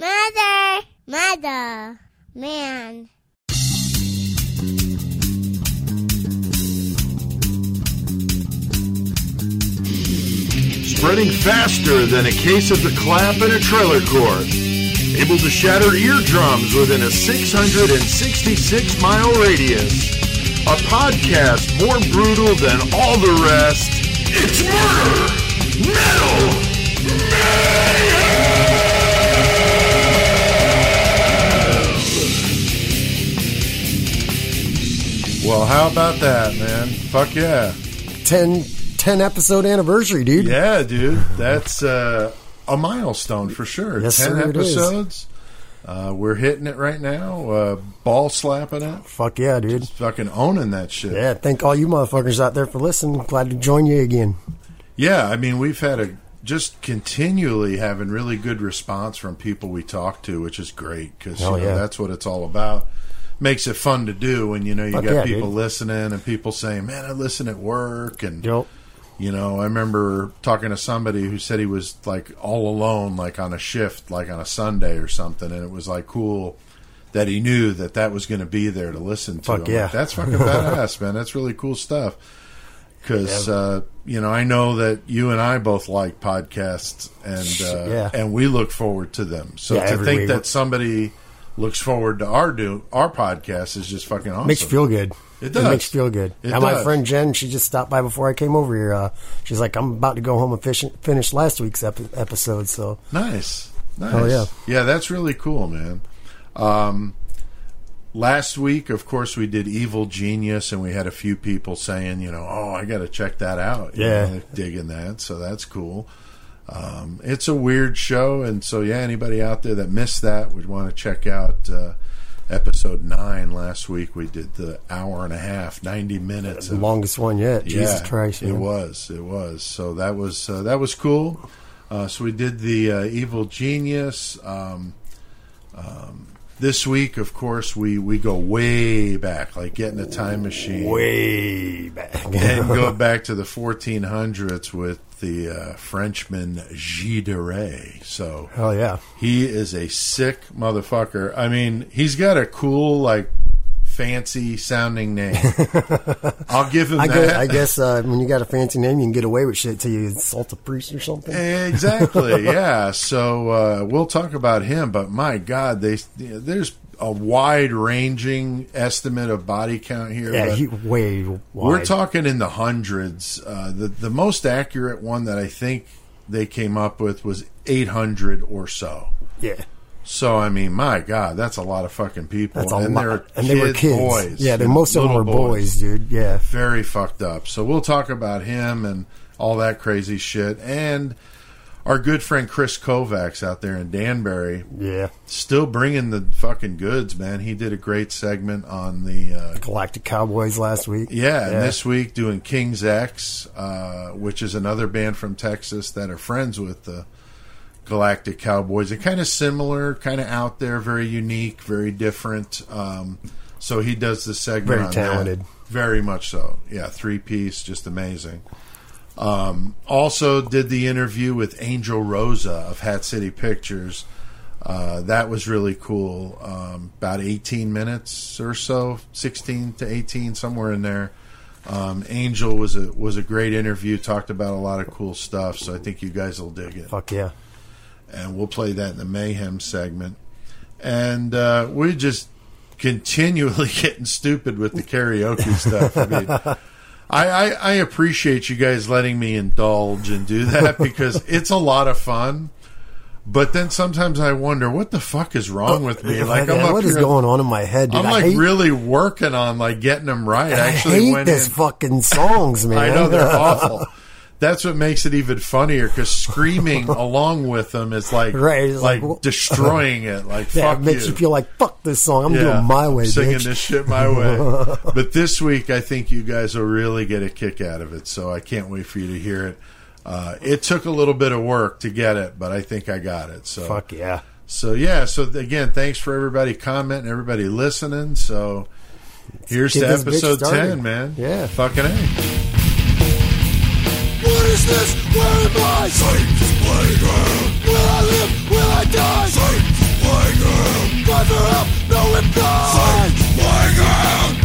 Mother, mother, man. Spreading faster than a case of the clap in a trailer court. Able to shatter eardrums within a 666 mile radius. A podcast more brutal than all the rest. It's murder! Metal! Well, how about that, man? Fuck yeah. 10, 10 episode anniversary, dude. Yeah, dude. That's uh, a milestone for sure. Yes, Ten sir, it is. episodes. Uh, we're hitting it right now. Uh, ball slapping it. Fuck yeah, dude. Fucking owning that shit. Yeah, thank all you motherfuckers out there for listening. Glad to join you again. Yeah, I mean, we've had a just continually having really good response from people we talk to, which is great because Hell you know, yeah. that's what it's all about. Makes it fun to do when you know you Fuck got yeah, people dude. listening and people saying, "Man, I listen at work," and Yep. You know, I remember talking to somebody who said he was like all alone, like on a shift, like on a Sunday or something, and it was like cool that he knew that that was going to be there to listen to. Fuck I'm yeah. like, that's fucking badass, man. That's really cool stuff. Because Yeah. uh, you know, I know that you and I both like podcasts, and uh, Yeah. and we look forward to them. So to think week. that somebody looks forward to our do our podcast is just fucking awesome. Makes you feel good. It does. makes you feel good. It and my does. friend Jen, she just stopped by before I came over here. Uh, she's like, I'm about to go home and fish, finish last week's epi- episode. So Nice. Nice. Oh, yeah. Yeah, that's really cool, man. Um, last week, of course, we did Evil Genius, and we had a few people saying, you know, oh, I got to check that out. you Yeah. know, digging that. So that's cool. Um, it's a weird show, and so yeah, anybody out there that missed that would want to check out uh, episode nine. Last week we did the hour and a half, ninety minutes. the longest one yet. Jesus yeah, Christ. It man. was. It was. So that was uh, that was cool. Uh, so we did the uh, Evil Genius. Um, um, this week, of course, we we go way back, like getting a time machine Way back. and go back to the 1400s with the uh, Frenchman Gilles de Rais. So Hell yeah. he is a sick motherfucker. I mean, he's got a cool, like, fancy sounding name. I'll give him I that. guess, I guess uh, when you got a fancy name, you can get away with shit till you insult a priest or something. Exactly. yeah. So uh, we'll talk about him, but my God, they there's a wide ranging estimate of body count here. yeah, he way wide. we're talking in the hundreds. Uh, the the most accurate one that I think they came up with was 800 or so. Yeah, So I mean, my God, that's a lot of fucking people. that's a and lot. they're and they were kids. boys. Yeah, they, most of them were Little boys. dude. Yeah, very fucked up. So we'll talk about him and all that crazy shit. And our good friend Chris Kovacs out there in Danbury, yeah. still bringing the fucking goods, man. He did a great segment on the. Uh, Galactic Cowboys last week. yeah, and this week doing King's X, uh, which is another band from Texas that are friends with the Galactic Cowboys. They're kind of similar, kind of out there, very unique, very different. Um, so he does the segment. Very on talented. that. Very much so. Yeah, three piece, just amazing. Um, also did the interview with Angel Rosa of Hat City Pictures. Uh, that was really cool. Um, about 18 minutes or so, 16 to 18, somewhere in there. Um, Angel was a was a great interview. Talked about a lot of cool stuff. So I think you guys will dig it Fuck yeah. And we'll play that in the mayhem segment. And uh, we're just continually getting stupid with the karaoke stuff. I mean, I, I, I appreciate you guys letting me indulge and do that because it's a lot of fun. But then sometimes I wonder what the fuck is wrong with me. Like I'm up what is here, going on in my head? Dude? I'm like hate, really working on like getting them right. I I actually hate this in. fucking songs, man. I know they're awful. That's what makes it even funnier because screaming along with them is like Right, like, like, destroying it. Like Yeah, fuck it makes you. feel like fuck this song. I'm doing my way, I'm singing bitch. this shit my way. but this week, I think you guys will really get a kick out of it. So I can't wait for you to hear it. Uh, it took a little bit of work to get it, but I think I got it. So Fuck yeah. so yeah. So again, thanks for everybody commenting, everybody listening. So here's get to episode ten, man. Yeah. fucking a. What is this? Where am I? Satan's playground. Will I live? Will I die? Satan's never help, no impact. Playground.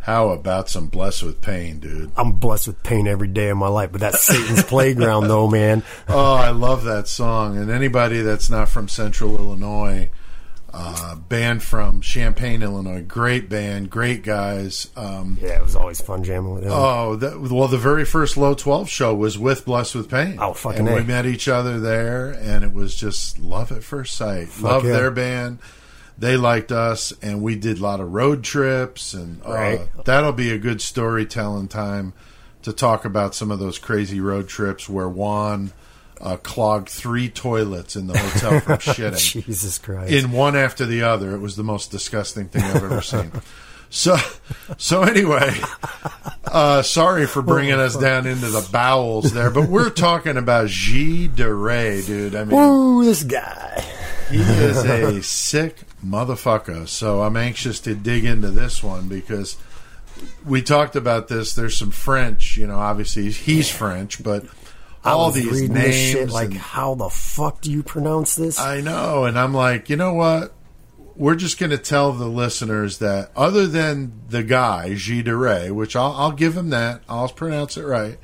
How about some blessed with pain, dude? I'm blessed with pain every day of my life, but that's Satan's playground, though, man. Oh, I love that song. And anybody that's not from Central Illinois, uh, band from Champaign, Illinois, great band, great guys. Um, Yeah, it was always fun jamming with them. Oh, that, well, the very first Low 12 show was with Blessed with Pain. Oh, fucking And we met each other there, and it was just love at first sight. love yeah. their band. They liked us, and we did a lot of road trips, and uh, Right. that'll be a good storytelling time to talk about some of those crazy road trips where Juan uh, clogged three toilets in the hotel from shitting Jesus Christ. in one after the other. It was the most disgusting thing I've ever seen. So, so anyway, uh, sorry for bringing us down into the bowels there, but we're talking about Gilles de Rais, dude. I mean, Ooh, this guy. he is a sick motherfucker. So I'm anxious to dig into this one because we talked about this. There's some French, you know. Obviously, he's French, but I all was these reading names, this shit like, and- how the fuck do you pronounce this? I know, and I'm like, you know what? We're just going to tell the listeners that other than the guy Gilles de Rais, which I'll, I'll give him that, I'll pronounce it right.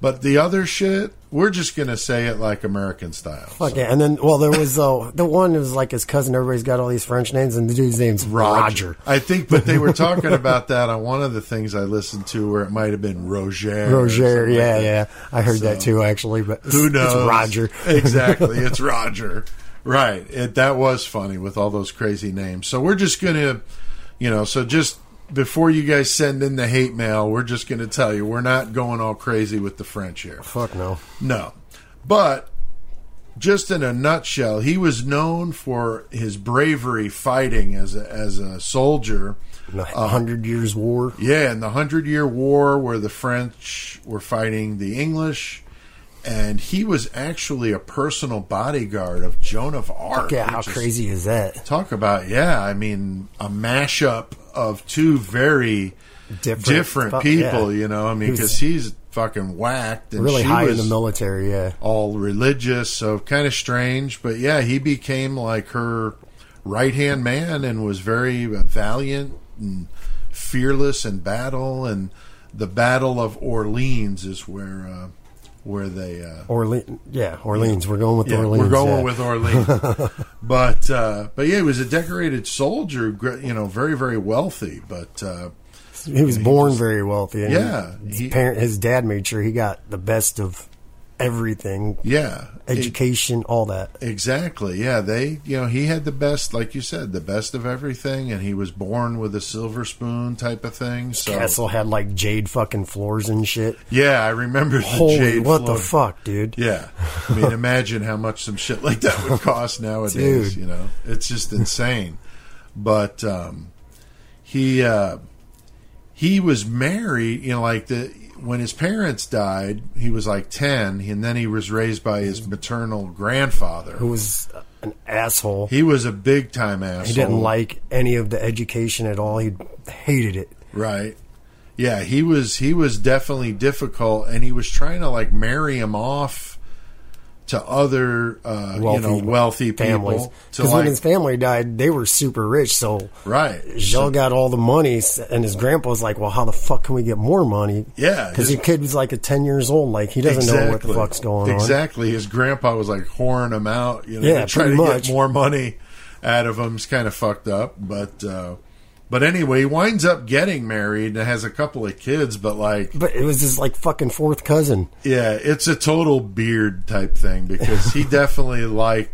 But the other shit, we're just going to say it like American style. Fuck yeah. And then, well, there was uh, the one that was like his cousin. Everybody's got all these French names, and the dude's name's Roger. I think, but they were talking about that on one of the things I listened to, where it might have been Roger. Roger, yeah, like yeah. I heard that too, actually. But Who it's- knows? It's Roger. exactly. It's Roger. Right. It, that was funny with all those crazy names. So we're just going to, you know, so just before you guys send in the hate mail, we're just going to tell you we're not going all crazy with the French here. Fuck no. No. But just in a nutshell, he was known for his bravery fighting as a, as a soldier. The Hundred Years War. Yeah, in the Hundred Year War, where the French were fighting the English, and he was actually a personal bodyguard of Joan of Arc. Yeah, how crazy is that? Talk about yeah, I mean a mashup of two very Different, different people. yeah. You know, I mean, because he's fucking whacked and Really she high in the military, yeah. all religious, so kind of strange. But yeah, he became like her right hand man and was very valiant and fearless in battle. And the Battle of Orleans is where uh, where they. Uh, Orleans, yeah, Orleans. We're going with yeah, Orleans. we're going yeah. with Orleans, but uh, but yeah, he was a decorated soldier. You know, very very wealthy, but uh, He was born very wealthy. And Yeah, his, he- parent, his dad made sure he got the best of everything, yeah, it- education, all that. Exactly. Yeah, they, you know, he had the best, like you said, the best of everything, and he was born with a silver spoon type of thing. So, Castle had like jade fucking floors and shit. yeah, I remember the Holy, jade what the fuck, dude? Yeah, I mean, imagine how much some shit like that would cost nowadays. You know, it's just insane. But um, he uh, he was married. You know, like the when his parents died, he was like ten, and then he was raised by his maternal grandfather. Who was an asshole. He was a big time asshole. He didn't like any of the education at all. He hated it. Right. Yeah, he was he was definitely difficult and he was trying to like marry him off to other uh, you know wealthy families. Because when his family died, they were super rich. So right. Joe got all the money, and his grandpa was like, "Well, how the fuck can we get more money?" Yeah, because the kid was like a ten years old. Like he doesn't know what the fuck's going on. Exactly. His grandpa was like whoring him out, you know, Yeah, to to pretty get more money out of him. It's kind of fucked up, but uh, but anyway, he winds up getting married and has a couple of kids, but like But it was his like fucking fourth cousin. Yeah, it's a total beard type thing because he definitely liked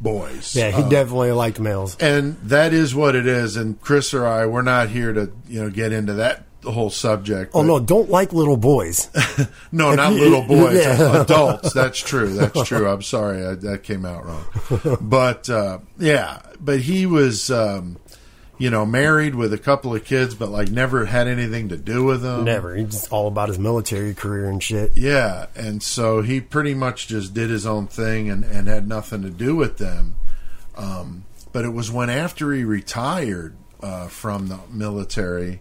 boys. Yeah, he Uh, definitely liked males. and that is what it is. And Chris or I, we're not here to you know get into that whole subject. Oh no, don't like little boys. no, not little boys, yeah. adults. That's true. That's true. I'm sorry, I, that came out wrong. But uh, yeah, but he was. Um, you know, married with a couple of kids, but like never had anything to do with them. Never. He's just all about his military career and shit. Yeah, and so he pretty much just did his own thing and, and had nothing to do with them. Um, but it was when after he retired uh, from the military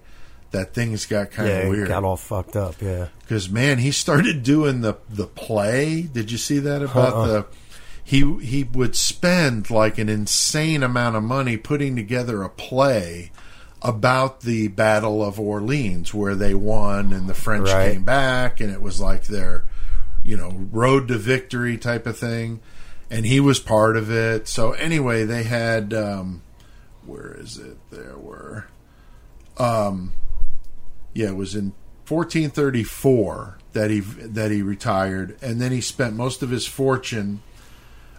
that things got kind yeah, of weird. got all fucked up. Yeah, because man, he started doing the the play. Did you see that about Uh-uh. the? He he would spend like an insane amount of money putting together a play about the Battle of Orleans, where they won and the French Right. came back, and it was like their you know road to victory type of thing, and he was part of it. So anyway, they had um, where is it? There were um yeah, it was in 1434 that he that he retired, and then he spent most of his fortune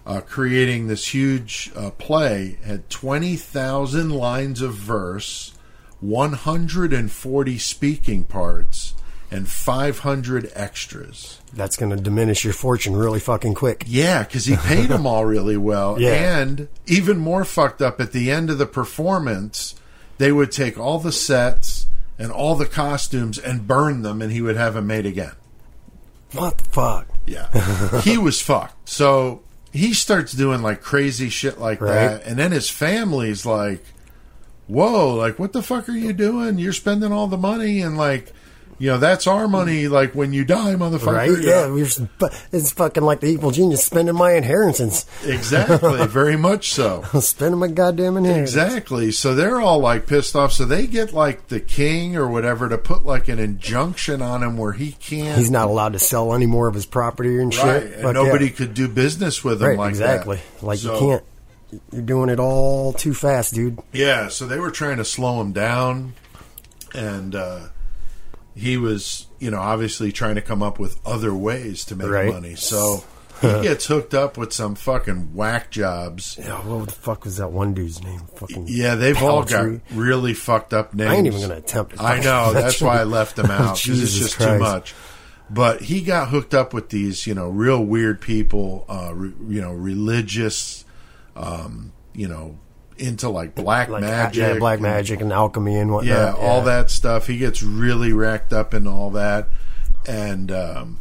uh, creating this huge uh, play. Had 20,000 lines of verse, 140 speaking parts, and 500 extras. that's going to diminish your fortune really fucking quick. Yeah, because he paid them all really well. Yeah. And even more fucked up, at the end of the performance, they would take all the sets and all the costumes and burn them, and he would have them made again. What the fuck? Yeah. he was fucked. So he starts doing like crazy shit like Right. that. And then his family's like, whoa, like, what the fuck are you doing? You're spending all the money and like, you know, that's our money. Like when you die, motherfucker. Right? Yeah, we're, it's fucking like the evil genius spending my inheritance, Exactly. Very much so. spending my goddamn inheritance. Exactly. So they're all like pissed off. So they get like the king or whatever to put like an injunction on him where he can't. He's not allowed to sell any more of his property and shit. right, and nobody yeah. could do business with him Right, like exactly. that. Like So- you can't. You're doing it all too fast, dude. Yeah. So they were trying to slow him down, and uh, he was, you know, obviously trying to come up with other ways to make Right. money. So. He gets hooked up with some fucking whack jobs. Yeah, what the fuck was that one dude's name? Fucking Yeah, they've all got really fucked up names. I ain't even gonna attempt it. I know. That's why I left them out because it's Jesus just too Christ. much. But he got hooked up with these, you know, real weird people, uh, re, you know, religious, um, you know, into like black like magic, yeah, black and- magic and alchemy and whatnot. yeah, all that stuff. He gets really racked up in all that, and um,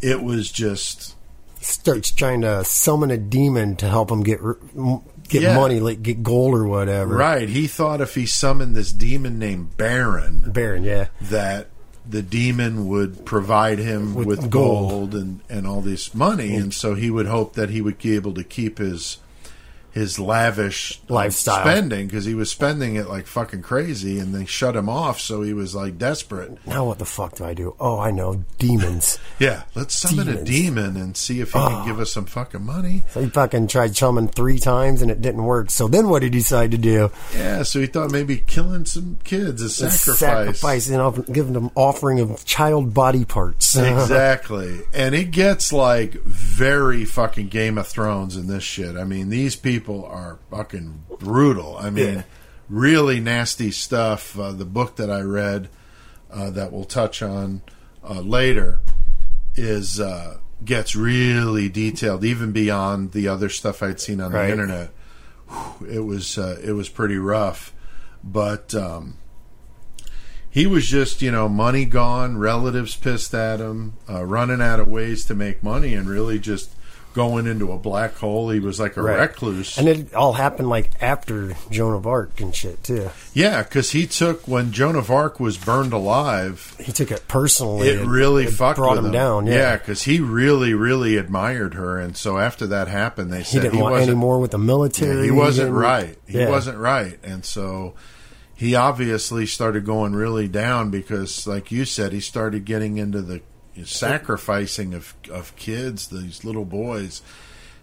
it was just starts trying to summon a demon to help him get get Yeah. money, like get gold or whatever. right. He thought if he summoned this demon named Baron, Baron, yeah. that the demon would provide him with, With gold, gold. and, and all this money, and so he would hope that he would be able to keep his his lavish Lifestyle. spending because he was spending it like fucking crazy, and they shut him off, so he was like desperate. Now what the fuck do I do? Oh, I know, demons. Yeah, let's summon a demon and see if he can give us some fucking money. So he fucking tried chumming three times and it didn't work. So then what did he decide to do? Yeah, so he thought maybe killing some kids is sacrifice. Sacrifice and off- giving them offering of child body parts. exactly. And it gets like very fucking Game of Thrones in this shit. I mean, these people are fucking brutal. I mean, Yeah. really nasty stuff. Uh, the book that I read uh, that we'll touch on uh, later is uh, gets really detailed, even beyond the other stuff I'd seen on Right. the internet. Whew, It was uh, it was pretty rough, but. Um, he was just, you know, money gone, relatives pissed at him, uh, running out of ways to make money, and really just going into a black hole. He was like a Right. recluse. And it all happened like after Joan of Arc and shit too. yeah, because he took when Joan of Arc was burned alive. He took it personally. It really it fucked brought with him down. Yeah, yeah, because he really, really admired her, and so after that happened, they he said didn't want any wasn't- more with the military. Yeah, he wasn't didn't- right. He Yeah. wasn't right, and so he obviously started going really down because, like you said, he started getting into the sacrificing of of kids, these little boys,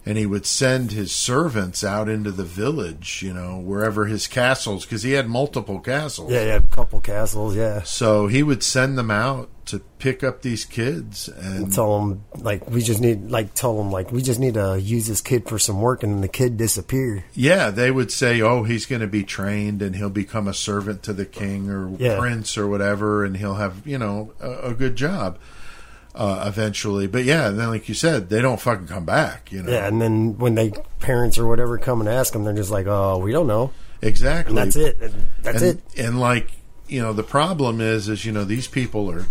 and he would send his servants out into the village, you know, wherever his castles, because he had multiple castles. Yeah, yeah, a couple castles. Yeah, So he would send them out to pick up these kids, and tell them like we just need like tell them like we just need to use this kid for some work, and then the kid disappear. Yeah, they would say, "Oh, he's going to be trained, and he'll become a servant to the king or Yeah. prince or whatever, and he'll have you know a, a good job uh, eventually." But yeah, and then like you said, they don't fucking come back. You know, Yeah, and then when they parents or whatever come and ask them, they're just like, "Oh, we don't know." exactly. And that's it. That's and, it. And like you know, the problem is, is you know, these people are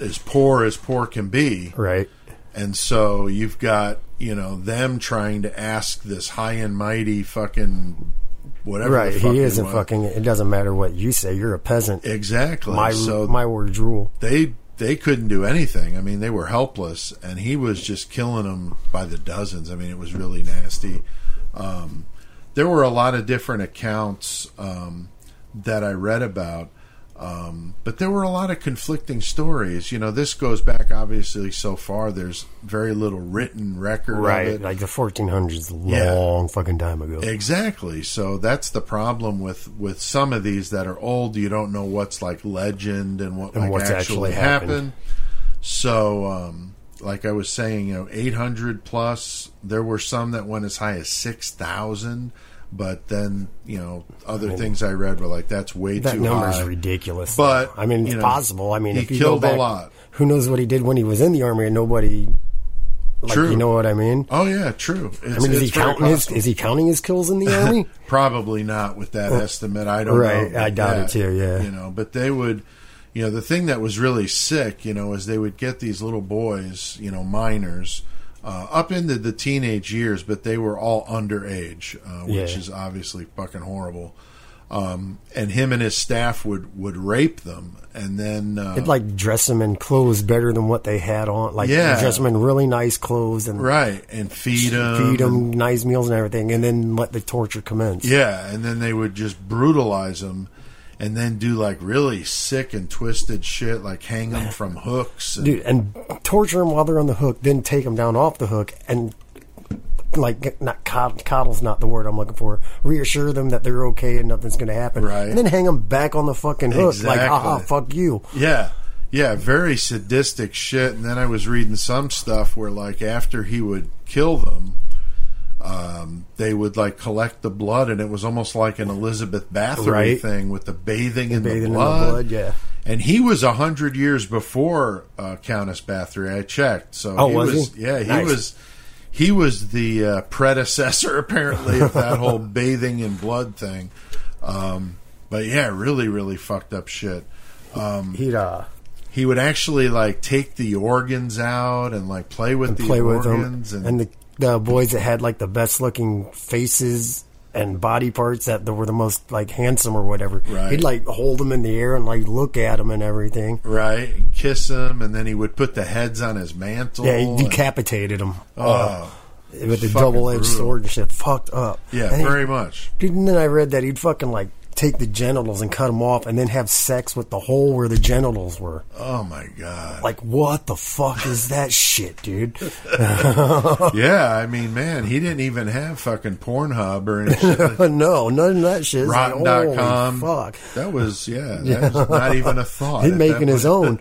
as poor as poor can be, Right. and so you've got you know them trying to ask this high and mighty fucking whatever. the right. fuck He isn't fucking. It doesn't matter what you say. You're a peasant. exactly. My so my words rule. they they couldn't do anything. I mean, they were helpless, and he was just killing them by the dozens. I mean, it was really nasty. Um, there were a lot of different accounts um, that I read about, um, but there were a lot of conflicting stories. You know, this goes back obviously so far. There's very little written record of Right. Like the 1400s, Yeah. long fucking time ago. Exactly. So that's the problem with with some of these that are old. You don't know what's like legend and what And like what's actually, actually happened. happened. So, um, like I was saying, you know, eight hundred plus. There were some that went as high as six thousand. But then, you know, other things I read were like, "That's way that too number is high." ridiculous. But, I mean, it's know, possible. I mean, he if you killed a lot. who knows what he did when he was in the army and nobody. Like, True. You know what I mean? Oh yeah, true. It's, I mean, is he counting his? Is he counting his kills in the army? Probably not with that estimate. I don't Right, know. I doubt it too, yeah. you know, but they would. You know, the thing that was really sick, you know, is they would get these little boys, you know, minors, uh, up into the teenage years, but they were all underage, uh, which Yeah. is obviously fucking horrible. Um, and him and his staff would would rape them, and then uh, They'd like dress them in clothes better than what they had on. Like Yeah. dress them in really nice clothes and right and feed them, feed them nice meals and everything, and then let the torture commence. Yeah, and then they would just brutalize them, and then do like really sick and twisted shit, like hang them from hooks. And, dude, and torture them while they're on the hook, then take them down off the hook and like not cod- coddle's not the word I'm looking for. Reassure them that they're okay and nothing's going to happen, Right. And then hang them back on the fucking hook, like ah, Exactly. fuck you. yeah, yeah, very sadistic shit. And then I was reading some stuff where like after he would kill them. Um, they would like collect the blood, and it was almost like an Elizabeth Bathory Right. thing with the bathing in Bathing the in the blood. blood, yeah. And he was a hundred years before uh, Countess Bathory. I checked, so Oh, he was he? Yeah, he Nice. was. He was the uh, predecessor, apparently, of that whole bathing in blood thing. Um, but yeah, really, really fucked up shit. He'd uh, He would actually like take the organs out and like play with the play with them, organs and, the the boys that had like the best looking faces and body parts that were the most like handsome or whatever. Right. He'd like hold them in the air and like look at them and everything. right, and kiss them, and then he would put the heads on his mantle. Yeah, he and- decapitated them. oh, uh, with the double edged sword and shit. Fucked up. yeah, And he- very much. Dude, and then I read that he'd fucking like take the genitals and cut them off and then have sex with the hole where the genitals were. Oh my god. Like, what the fuck is that shit, dude? yeah, I mean, man, he didn't even have fucking Pornhub or any shit. no, none of that shit. Like, Rotten.com. holy fuck. That was yeah. That was not even a thought. He's making his own.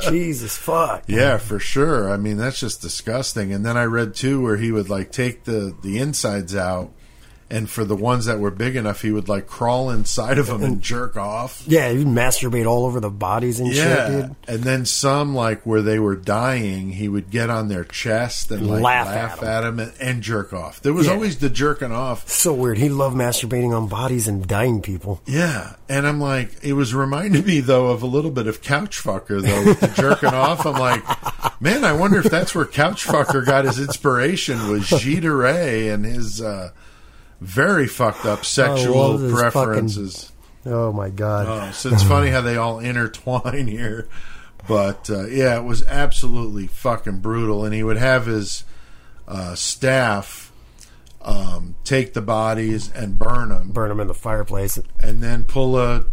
Jesus fuck. Yeah, for sure. I mean, that's just disgusting. And then I read too where he would like take the the insides out, and for the ones that were big enough, he would like crawl inside of them and jerk off. Yeah, he'd masturbate all over the bodies and Yeah, shit, dude. and then some like where they were dying, he would get on their chest and like Laugh laugh, at them and, and jerk off. There was Yeah. always the jerking off. So weird. He loved masturbating on bodies and dying people. Yeah, and I'm like, it was reminding me though of a little bit of Couch Fucker though with the jerking off. I'm like, man, I wonder if that's where Couch Fucker got his inspiration was Gilles de Rais and his uh, very fucked up sexual preferences. Oh my god. Oh, so it's funny how they all intertwine here. But uh, yeah, it was absolutely fucking brutal. And he would have his uh, staff um, take the bodies and burn them, Burn them in the fireplace. and then pull a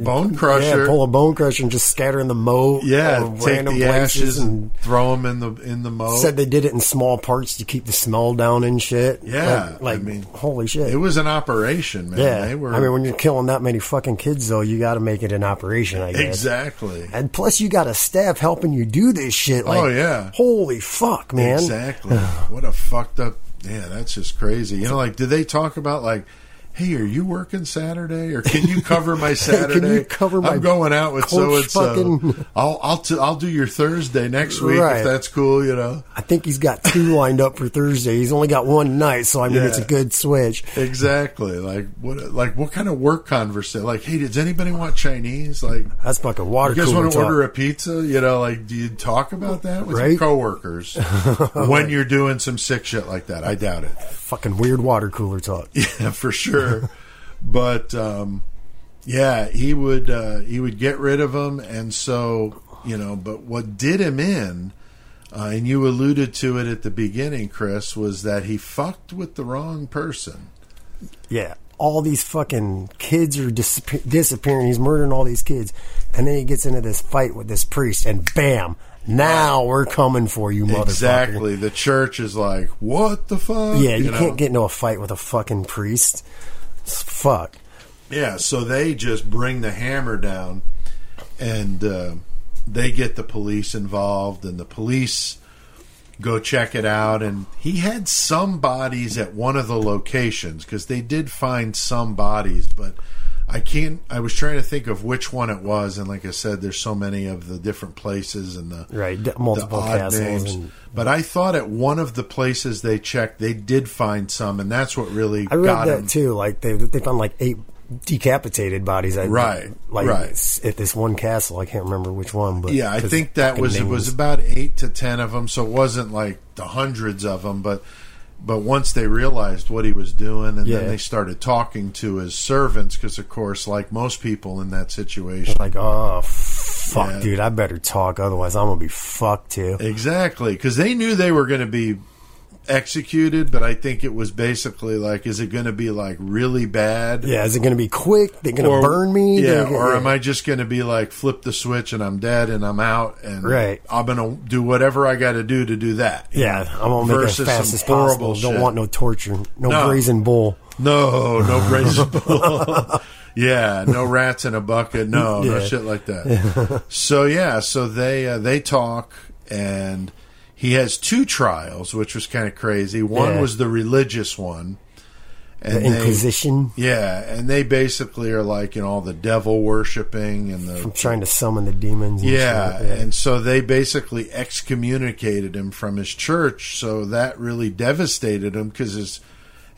bone crusher. Yeah, pull a bone crusher and just scatter in the moat. Yeah, take the ashes and throw them in the in the moat. Said they did it in small parts to keep the smell down and shit. Yeah, like, like, I mean, holy shit. it was an operation, man. yeah, they were I mean, when you're killing that many fucking kids, though, you got to make it an operation. I guess. exactly. And plus, you got a staff helping you do this shit. Like, Oh, yeah. holy fuck, man. Exactly. what a fucked up. Yeah, that's just crazy. You know, like, did they talk about like, hey, are you working Saturday, or can you cover my Saturday? can you cover my I'm going out with so and so. I'll I'll t- I'll do your Thursday next week Right. if that's cool. You know. I think he's got two lined up for Thursday. He's only got one night, so I mean, Yeah. it's a good switch. Exactly. Like what? Like what kind of work conversation? Like, hey, does anybody want Chinese? Like, That's fucking water you guys want to talk. order a pizza? You know, like, do you talk about that with Right. your coworkers when you're doing some sick shit like that? I doubt it. fucking weird water cooler talk. Yeah, for sure. But um, yeah, he would uh, he would get rid of them, and so you know. But what did him in, uh, and you alluded to it at the beginning, Chris, was that he fucked with the wrong person. Yeah, all these fucking kids are disappear- disappearing. He's murdering all these kids, and then he gets into this fight with this priest, and bam! Now we're coming for you, motherfucker. Exactly. The church is like, what the fuck? Yeah, you, know? can't get into a fight with a fucking priest. It's fuck. Yeah, so they just bring the hammer down, and uh, they get the police involved, and the police go check it out. And he had some bodies at one of the locations because they did find some bodies, but I can't. I was trying to think of which one it was, and like I said, there's so many of the different places and the Right, d- multiple the castles names. and- But I thought at one of the places they checked, they did find some, and that's what really I read got that him. too. Like they they found like eight decapitated bodies. I, Right, like right. at this one castle. I can't remember which one, but Yeah, I think that was it was about eight to ten of them, so it wasn't like the hundreds of them. But but once they realized what he was doing, and Yeah. then they started talking to his servants, because of course, like most people in that situation, like oh fuck, Yeah. dude, I better talk, otherwise I'm gonna be fucked too. exactly, because they knew they were to be executed. But I think it was basically like, is it going to be like really bad? Yeah, is it gonna be quick? They're gonna burn me? Yeah, They're- or am I just going to be like flip the switch and I'm dead and I'm out and Right. I'm going to do whatever I got to do to do that. Yeah, know, I'm gonna make it as versus fast as horrible possible. Don't want no torture, no, No. brazen bull. No, no brazen bull. yeah, no rats in a bucket. No, no shit like that. so yeah, so they uh, they talk, and he has two trials, which was kind of crazy. One Yeah. was the religious one, and The they- Inquisition. yeah, and they basically are like you know all the devil worshipping and the from trying to summon the demons. And yeah, shit. and so they basically excommunicated him from his church. So that really devastated him because as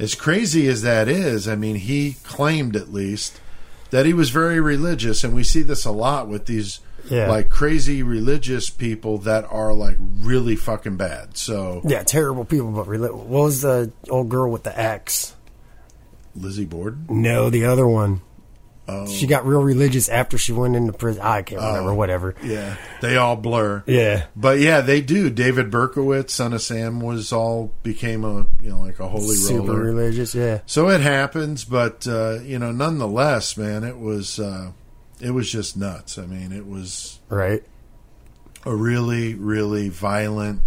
as crazy as that is, I mean, he claimed at least that he was very religious, and we see this a lot with these Yeah. like crazy religious people that are like really fucking bad. So yeah, terrible people. But reli- what was the old girl with the axe? Lizzie Borden, No, the other one. Oh. She got real religious after she went into prison. I can't remember. Oh. Whatever. yeah, they all blur. Yeah. But yeah, they do. David Berkowitz, son of Sam, was all became a you know like a holy Super roller. religious. Yeah. So it happens, but uh, you know, nonetheless, man, it was uh, it was just nuts. I mean, it was Right. a really, really violent,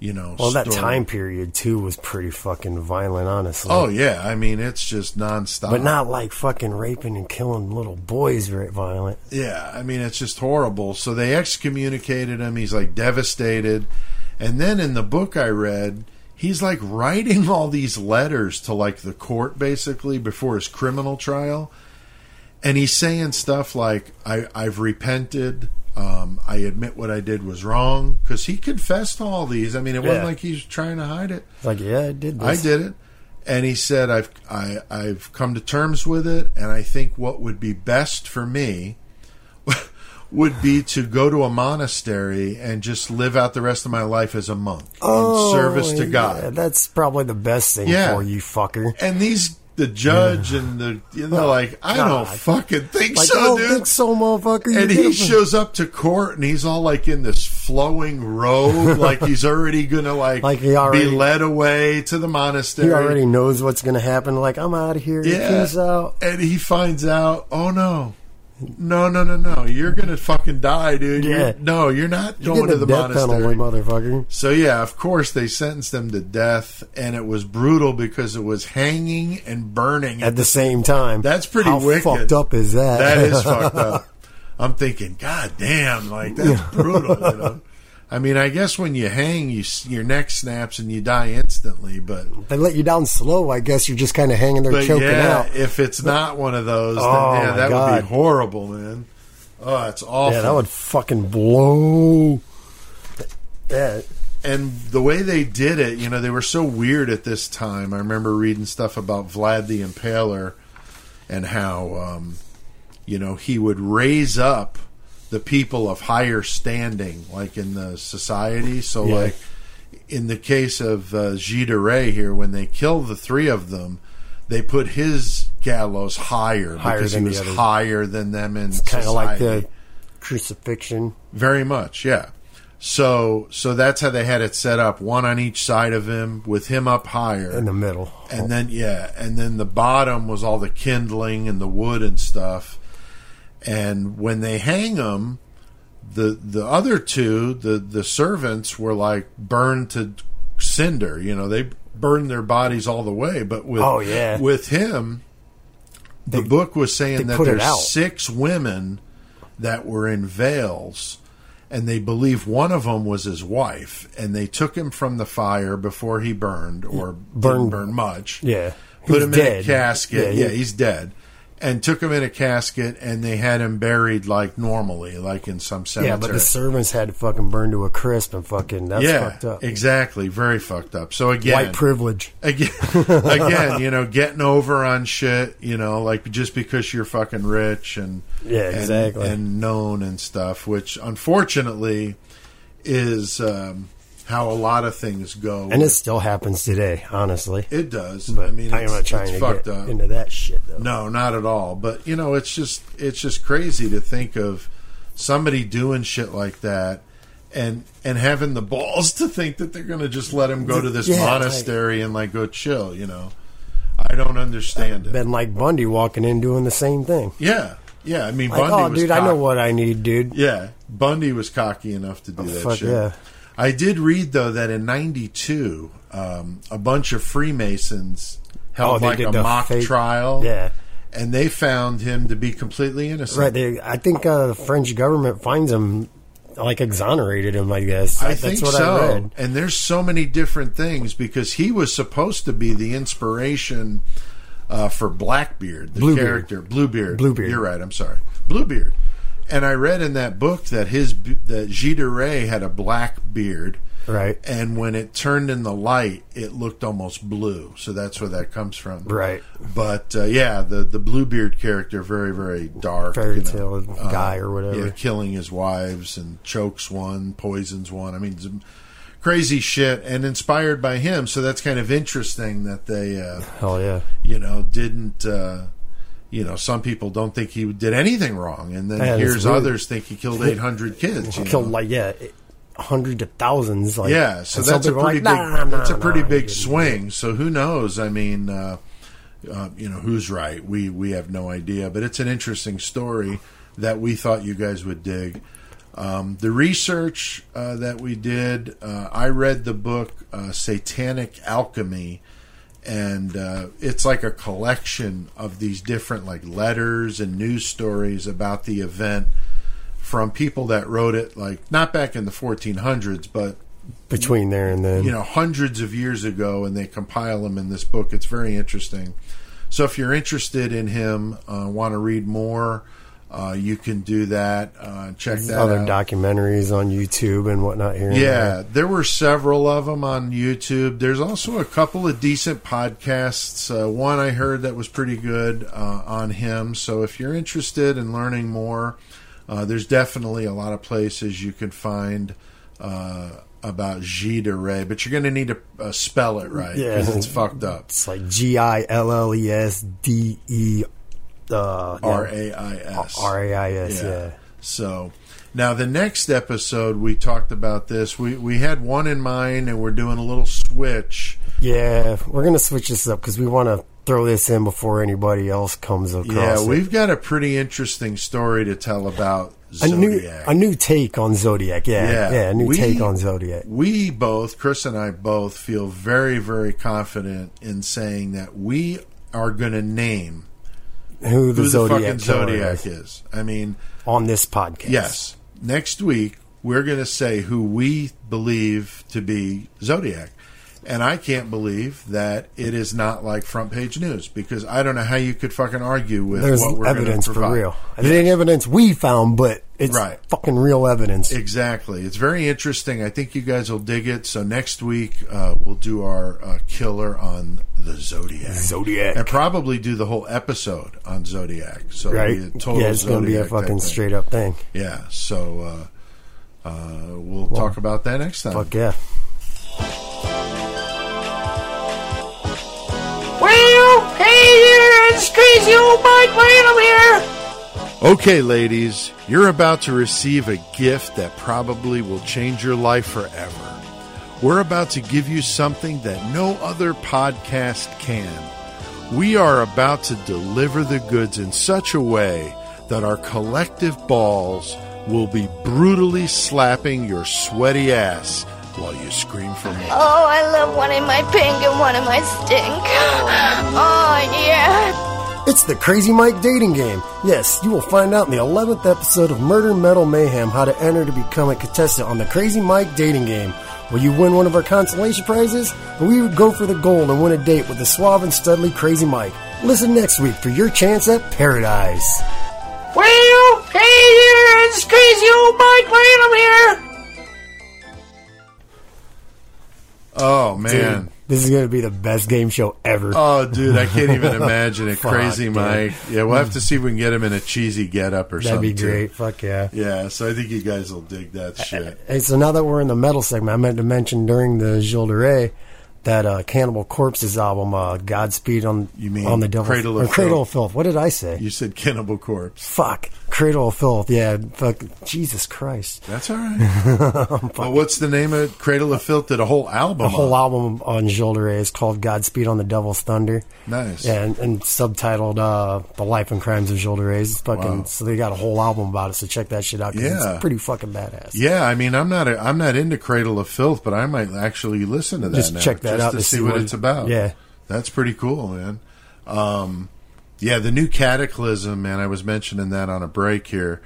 you know. Well, that time period too was pretty fucking violent, honestly. Oh yeah, I mean, it's just nonstop. But not like fucking raping and killing little boys. Very violent. Yeah, I mean, it's just horrible. So they excommunicated him. He's like devastated. And then in the book I read, he's like writing all these letters to like the court basically before his criminal trial. And he's saying stuff like, I, I've repented. Um, I admit what I did was wrong. Because he confessed all these. I mean, it wasn't Yeah. like he's trying to hide it. Like, yeah, I did I did it. And he said, I've, I, I've come to terms with it. And I think what would be best for me would be to go to a monastery and just live out the rest of my life as a monk in service to Oh, yeah, God. that's probably the best thing Yeah. for you, fucker. And these, the judge and the, you know, like, I don't fucking think Like, so, dude. think so, motherfucker. You and he shows up to court and he's all like in this flowing robe, like he's already gonna like, Like he already- be led away to the monastery. He already knows what's going to happen. Like, I'm out of here. Yeah. Out. And he finds out, oh no. No, no, no, no. You're going to fucking die, dude. You're- no, you're not going to the the death monastery. penalty, motherfucker. So, yeah, of course, they sentenced them to death, and it was brutal because it was hanging and burning. At the same time. That's pretty How wicked. fucked up is that? that is fucked up. I'm thinking, God damn, like, that's brutal, you know? I mean, I guess when you hang, you your neck snaps and you die instantly, but they let you down slow. I guess you're just kind of hanging there choking yeah, out. if it's not one of those, then Oh, yeah, that would be horrible, man. Oh, it's awful. Yeah, that would fucking blow. Yeah, and the way they did it, you know, they were so weird at this time. I remember reading stuff about Vlad the Impaler and how, um, you know, he would raise up the people of higher standing, like in the society. So, Yeah. like in the case of uh, Rais here, when they killed the three of them, they put his gallows higher, Higher because he was higher than them in Kind of like the crucifixion. Very much, yeah. So so that's how they had it set up, one on each side of him, with him up higher. in the middle. and then yeah, and then the bottom was all the kindling and the wood and stuff. And when they hang him, the the other two, the the servants were like burned to cinder. You know, they burned their bodies all the way. But with Oh, yeah. with him, the They- book was saying that there's six women that were in veils. And they believe one of them was his wife, and they took him from the fire before he burned, or didn't Burned. burn much Yeah. put him in a casket. Yeah, Yeah, he- he's dead. And took him in a casket, and they had him buried like normally, like in some cemetery. Yeah, but the servants had to fucking burn to a crisp and fucking that's yeah, fucked up. exactly, very fucked up. So again, White privilege. again, again, you know, getting over on shit, you know, like just because you're fucking rich and Yeah, and- exactly. and, known and stuff, which unfortunately is um, how a lot of things go. And it still happens today, honestly. it does. But I mean, I'm it's, not trying to fucked get up. into that shit though. No, not at all. But you know, it's just it's just crazy to think of somebody doing shit like that and and having the balls to think that they're going to just let him go to this Yeah, monastery and like go chill, you know. I don't understand it. Been like Bundy walking in doing the same thing. Yeah. Yeah, I mean Like, Bundy oh, was dude, I know what I need, dude. Yeah, Bundy was cocky enough to do oh, that fuck shit. yeah. I did read though that in '92, um, a bunch of Freemasons held Oh, like a mock fake- trial. Yeah. and they found him to be completely innocent. Right. They, I think uh, the French government finds him, like, exonerated him, I guess. I That's think what so. I read. And there's so many different things because he was supposed to be the inspiration uh, for Blackbeard, the Bluebeard. character Bluebeard. Bluebeard. You're right. I'm sorry, Bluebeard. And I read in that book that his that de Rais had a black beard, Right. and when it turned in the light, it looked almost blue. So that's where that comes from. Right. But uh, yeah, the the Bluebeard character very very dark Fairy you know, tale guy or whatever. Yeah, killing his wives and chokes one, poisons one. I mean, some crazy shit, and inspired by him. So that's kind of interesting that they, uh, Hell yeah. you know, didn't. You know, some people don't think he did anything wrong, and then it's here's others think he killed 800 kids. Killed, know? like, yeah, hundreds of thousands. Like, yeah, so that's a pretty like, big. "Nah, nah, that's a pretty big didn't." swing. So who knows? I mean, uh, uh, you know, who's right? We we have no idea, but it's an interesting story that we thought you guys would dig. Um, the research uh, that we did, uh, I read the book uh, Satanic Alchemy, and uh, it's like a collection of these different like letters and news stories about the event from people that wrote it, like not back in the 1400s, but Between there and then. you know hundreds of years ago and they compile them in this book it's very interesting so if you're interested in him uh, want to read more uh, you can do that uh, check that other out documentaries on YouTube and whatnot here. yeah there. there were several of them on youtube there's also a couple of decent podcasts uh, one i heard that was pretty good uh, on him so if you're interested in learning more uh, there's definitely a lot of places you can find uh, about Gilles de Rais, but you're going to need to uh, spell it right Yeah. because it's fucked up. It's like G I L L E S D E uh, R A I S. R A I S. Yeah. So now the next episode we talked about this. We we had one in mind, and we're doing a little switch. Yeah, we're gonna switch this up because we want to throw this in before anybody else comes across Yeah, we've got a pretty interesting story to tell about a new Zodiac. a new take on Zodiac. Yeah, Yeah, yeah, a new we- take on Zodiac. we both, Chris and I both, feel very, very confident in saying that we are going to name Who the who Zodiac, fucking Zodiac is is. I mean, on this podcast. yes. Next week, we're going to say who we believe to be Zodiac. And I can't believe that it is not like front page news because I don't know how you could fucking argue with There's what we're evidence for real. It ain't evidence we found, but it's Right. fucking real evidence. Exactly. It's very interesting. I think you guys will dig it. So next week uh, we'll do our uh, killer on the Zodiac. Zodiac. And probably do the whole episode on Zodiac. So right? be a total yeah, it's gonna be a fucking straight up thing. Yeah. So uh, uh, we'll talk about that next time. Fuck yeah. Hey, it's crazy old Mike Lanham here. Okay, ladies, you're about to receive a gift that probably will change your life forever. We're about to give you something that no other podcast can. We are about to deliver the goods in such a way that our collective balls will be brutally slapping your sweaty ass while you scream for more. Oh, I love one in my pink and one in my stink. Oh, yeah. It's the Crazy Mike dating game. Yes, you will find out in the 11th episode of Murder Metal Mayhem how to enter to become a contestant on the Crazy Mike dating game. Will you win one of our consolation prizes? And we would go for the gold and win a date with the suave and studly Crazy Mike. Listen next week for your chance at paradise. Well, hey there, it's crazy old Mike Lanham here. Oh, man. Dude, this is going to be the best game show ever. Oh, dude, I can't even imagine it. Fuck, Crazy dude. Mike. Yeah, we'll have to see if we can get him in a cheesy getup or something. That'd something. be too. great. Fuck yeah. Yeah, so I think you guys will dig that shit. Hey, so now that we're in the metal segment, I meant to mention during the Gilles de Rais that uh, Cannibal Corpse's album, uh, Godspeed on You mean on the Devil Cradle of Cradle of Filth. What did I say? You said Cannibal Corpse. Fuck, Cradle of Filth. Yeah, fuck, Jesus Christ. That's all right. well, what's the name of it? Cradle of Filth did a whole album. The whole on. album on Gilles is called Godspeed on the Devil's Thunder. Nice. And, and subtitled uh, The Life and Crimes of Gilles de It's fucking, Wow. so they got a whole album about it, so check that shit out Yeah. it's pretty fucking badass. Yeah, I mean, I'm not a, I'm not into Cradle of Filth, but I might actually listen to that. Just now, check that just out to to see see what what- it's about. yeah. that's pretty cool, man. Um, yeah, the new Kataklysm, man. I was mentioning that on a break here.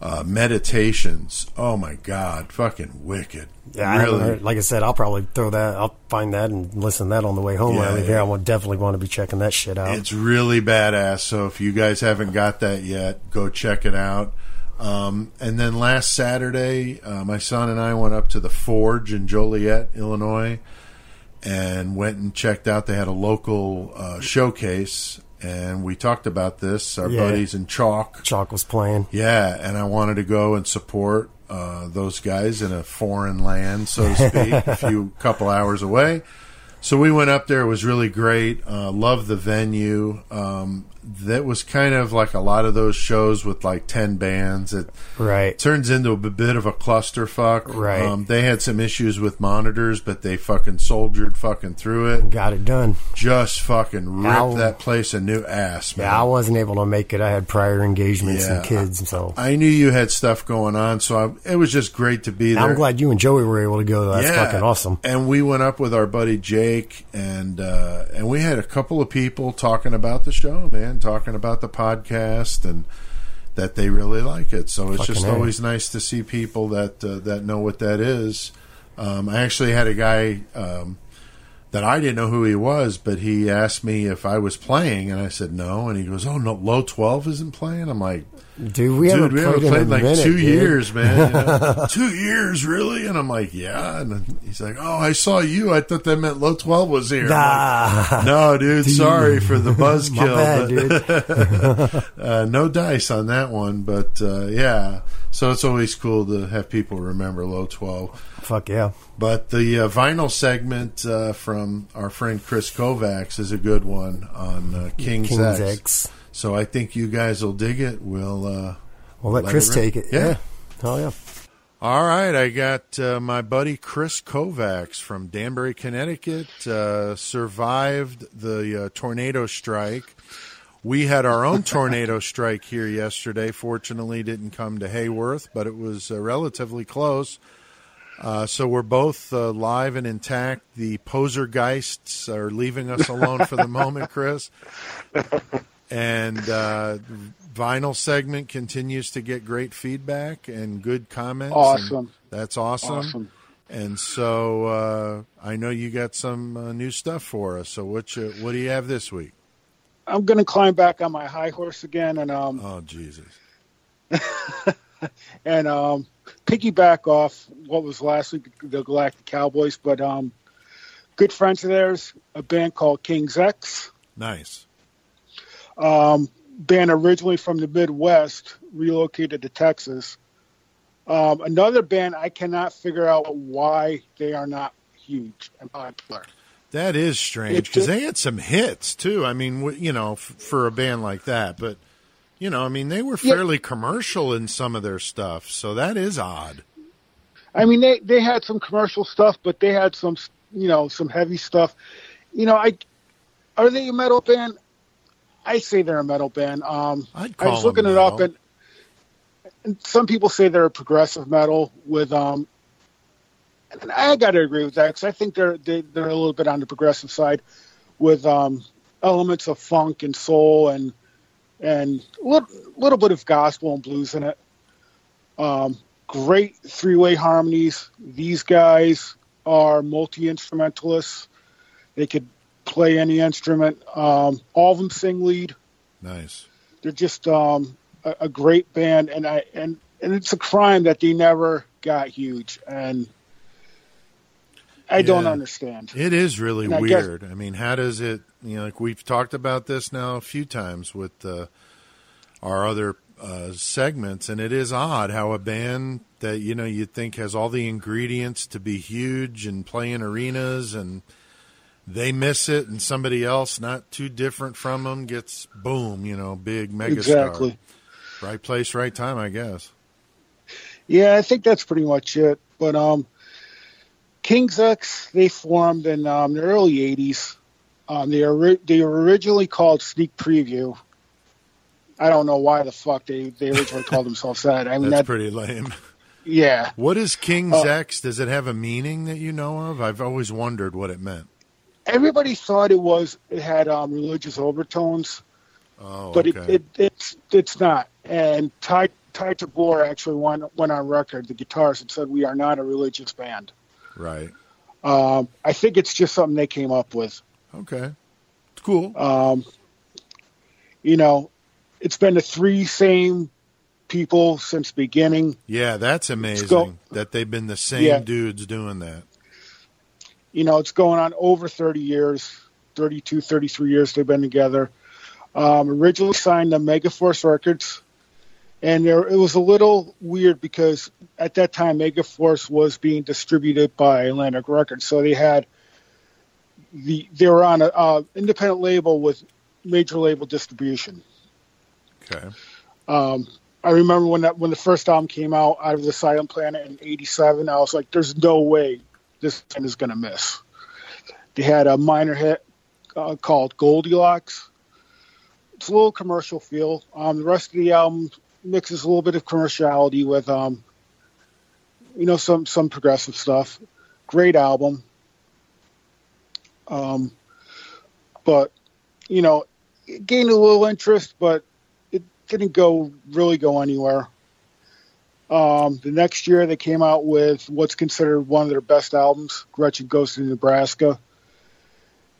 Uh, meditations. Oh my god, fucking wicked. Yeah, I really. heard- like I said, I'll probably throw that. I'll find that and listen to that on the way home. I Yeah, yeah. here, I will definitely want to be checking that shit out. It's really badass. So if you guys haven't got that yet, go check it out. Um, and then last Saturday, uh, my son and I went up to the Forge in Joliet, Illinois, and went and checked out. They had a local uh, showcase, and we talked about this. Our Yeah. buddies in Chalk, Chalk was playing. yeah, and I wanted to go and support uh, those guys in a foreign land, so to speak, a few couple hours away. So we went up there. It was really great. Uh, loved the venue. Um, that was kind of like a lot of those shows with like ten bands. It Right. turns into a bit of a clusterfuck. Right. Um, they had some issues with monitors, but they fucking soldiered fucking through it. Got it done. Just fucking ripped Ow. that place a new ass, man. Yeah, I wasn't able to make it. I had prior engagements Yeah, and kids, so I knew you had stuff going on, so I, it was just great to be there. I'm glad you and Joey were able to go. That's fucking awesome. And we went up with our buddy Jake, and uh, and we had a couple of people talking about the show, man, talking about the podcast, and that they really like it. So it's Fucking just A. always nice to see people that uh, that know what that is. Um, I actually had a guy um, that I didn't know who he was, but he asked me if I was playing, and I said no, and he goes, "Oh no, Low Twelve isn't playing." I'm like. Dude, we haven't we played, haven't in played like minute, two dude. years, man. you know? two years, really? And I'm like, yeah. And he's like, oh, I saw you. I thought that meant Low 12 was here. I'm like, no, dude, sorry for the buzzkill. But- uh, no dice on that one, but uh, yeah. So it's always cool to have people remember Low 12. Fuck yeah. But the uh, vinyl segment uh, from our friend Chris Kovacs is a good one on uh, King's, King's X. X. So I think you guys will dig it. We'll. Uh, We'll let Let Chris it take it. Yeah. Yeah. Hell yeah. All right, I got uh, my buddy Chris Kovacs from Danbury, Connecticut. Uh, survived the uh, tornado strike. We had our own tornado strike here yesterday. Fortunately, didn't come to Heyworth, but it was uh, relatively close. Uh, so we're both uh, live and intact. The poser geists are leaving us alone for the moment, Chris. And uh, vinyl segment continues to get great feedback and good comments. Awesome. That's awesome. Awesome. And so uh, I know you got some uh, new stuff for us. So what you, what do you have this week? I'm going to climb back on my high horse again and um Oh Jesus! and um piggyback off what was last week the Galactic Cowboys, but um good friends of theirs, a band called King's X. Nice. Um, band originally from the Midwest, relocated to Texas. Um, another band I cannot figure out why they are not huge and popular. That is strange because they had some hits too. I mean, you know, f- for a band like that, but you know, I mean, they were Yeah. fairly commercial in some of their stuff, so that is odd. I mean, they they had some commercial stuff, but they had some, you know, some heavy stuff. You know, I are they a metal band? I say they're a metal band. Um, I was looking it up, and, and some people say they're progressive metal with. Um, and I got to agree with that because I think they're they, they're a little bit on the progressive side with um, elements of funk and soul and and a little, little bit of gospel and blues in it. Um, great three way harmonies. These guys are multi instrumentalists. They could play any instrument. Um, all of them sing lead. Nice. They're just um, a, a great band, and I and and it's a crime that they never got huge, and I don't understand. It is really And I guess- weird. I mean, how does it? You know, like we've talked about this now a few times with uh, our other uh, segments, and it is odd how a band that you know you think has all the ingredients to be huge and play in arenas, and they miss it, and somebody else not too different from them gets boom, you know, big megastar. Exactly. Right place, right time, I guess. Yeah, I think that's pretty much it. But um, King's X they formed in um, the early '80s. Um, they they were originally called Sneak Preview. I don't know why the fuck they, they originally called themselves that. I mean, That's that, pretty lame. yeah. What is King's Uh, X? Does it have a meaning that you know of? I've always wondered what it meant. Everybody thought it was it had um, religious overtones, Oh, but okay. it, it it's it's not. And Ty Ty Tabor actually went went on record, the guitarist, and said we are not a religious band. right. Um, I think it's just something they came up with. Okay. Cool. Um, you know, it's been the three same people since beginning. yeah, that's amazing that they've been the same Yeah. dudes doing that. You know, it's going on over 30 years, 32, 33 years they've been together. Um, originally signed to Megaforce Records. And there, it was a little weird because at that time, Megaforce was being distributed by Atlantic Records. So they had the, they were on an uh, independent label with major label distribution. Okay. Um, I remember when that when the first album came out, Out of the Silent Planet in '87. I was like, "There's no way this thing is going to miss." They had a minor hit uh, called Goldilox. It's a little commercial feel. Um, the rest of the album mixes a little bit of commerciality with, um, you know, some some progressive stuff. Great album. Um, but you know, it gained a little interest, but it didn't go really go anywhere. Um, the next year, they came out with what's considered one of their best albums, Gretchen Goes to Nebraska.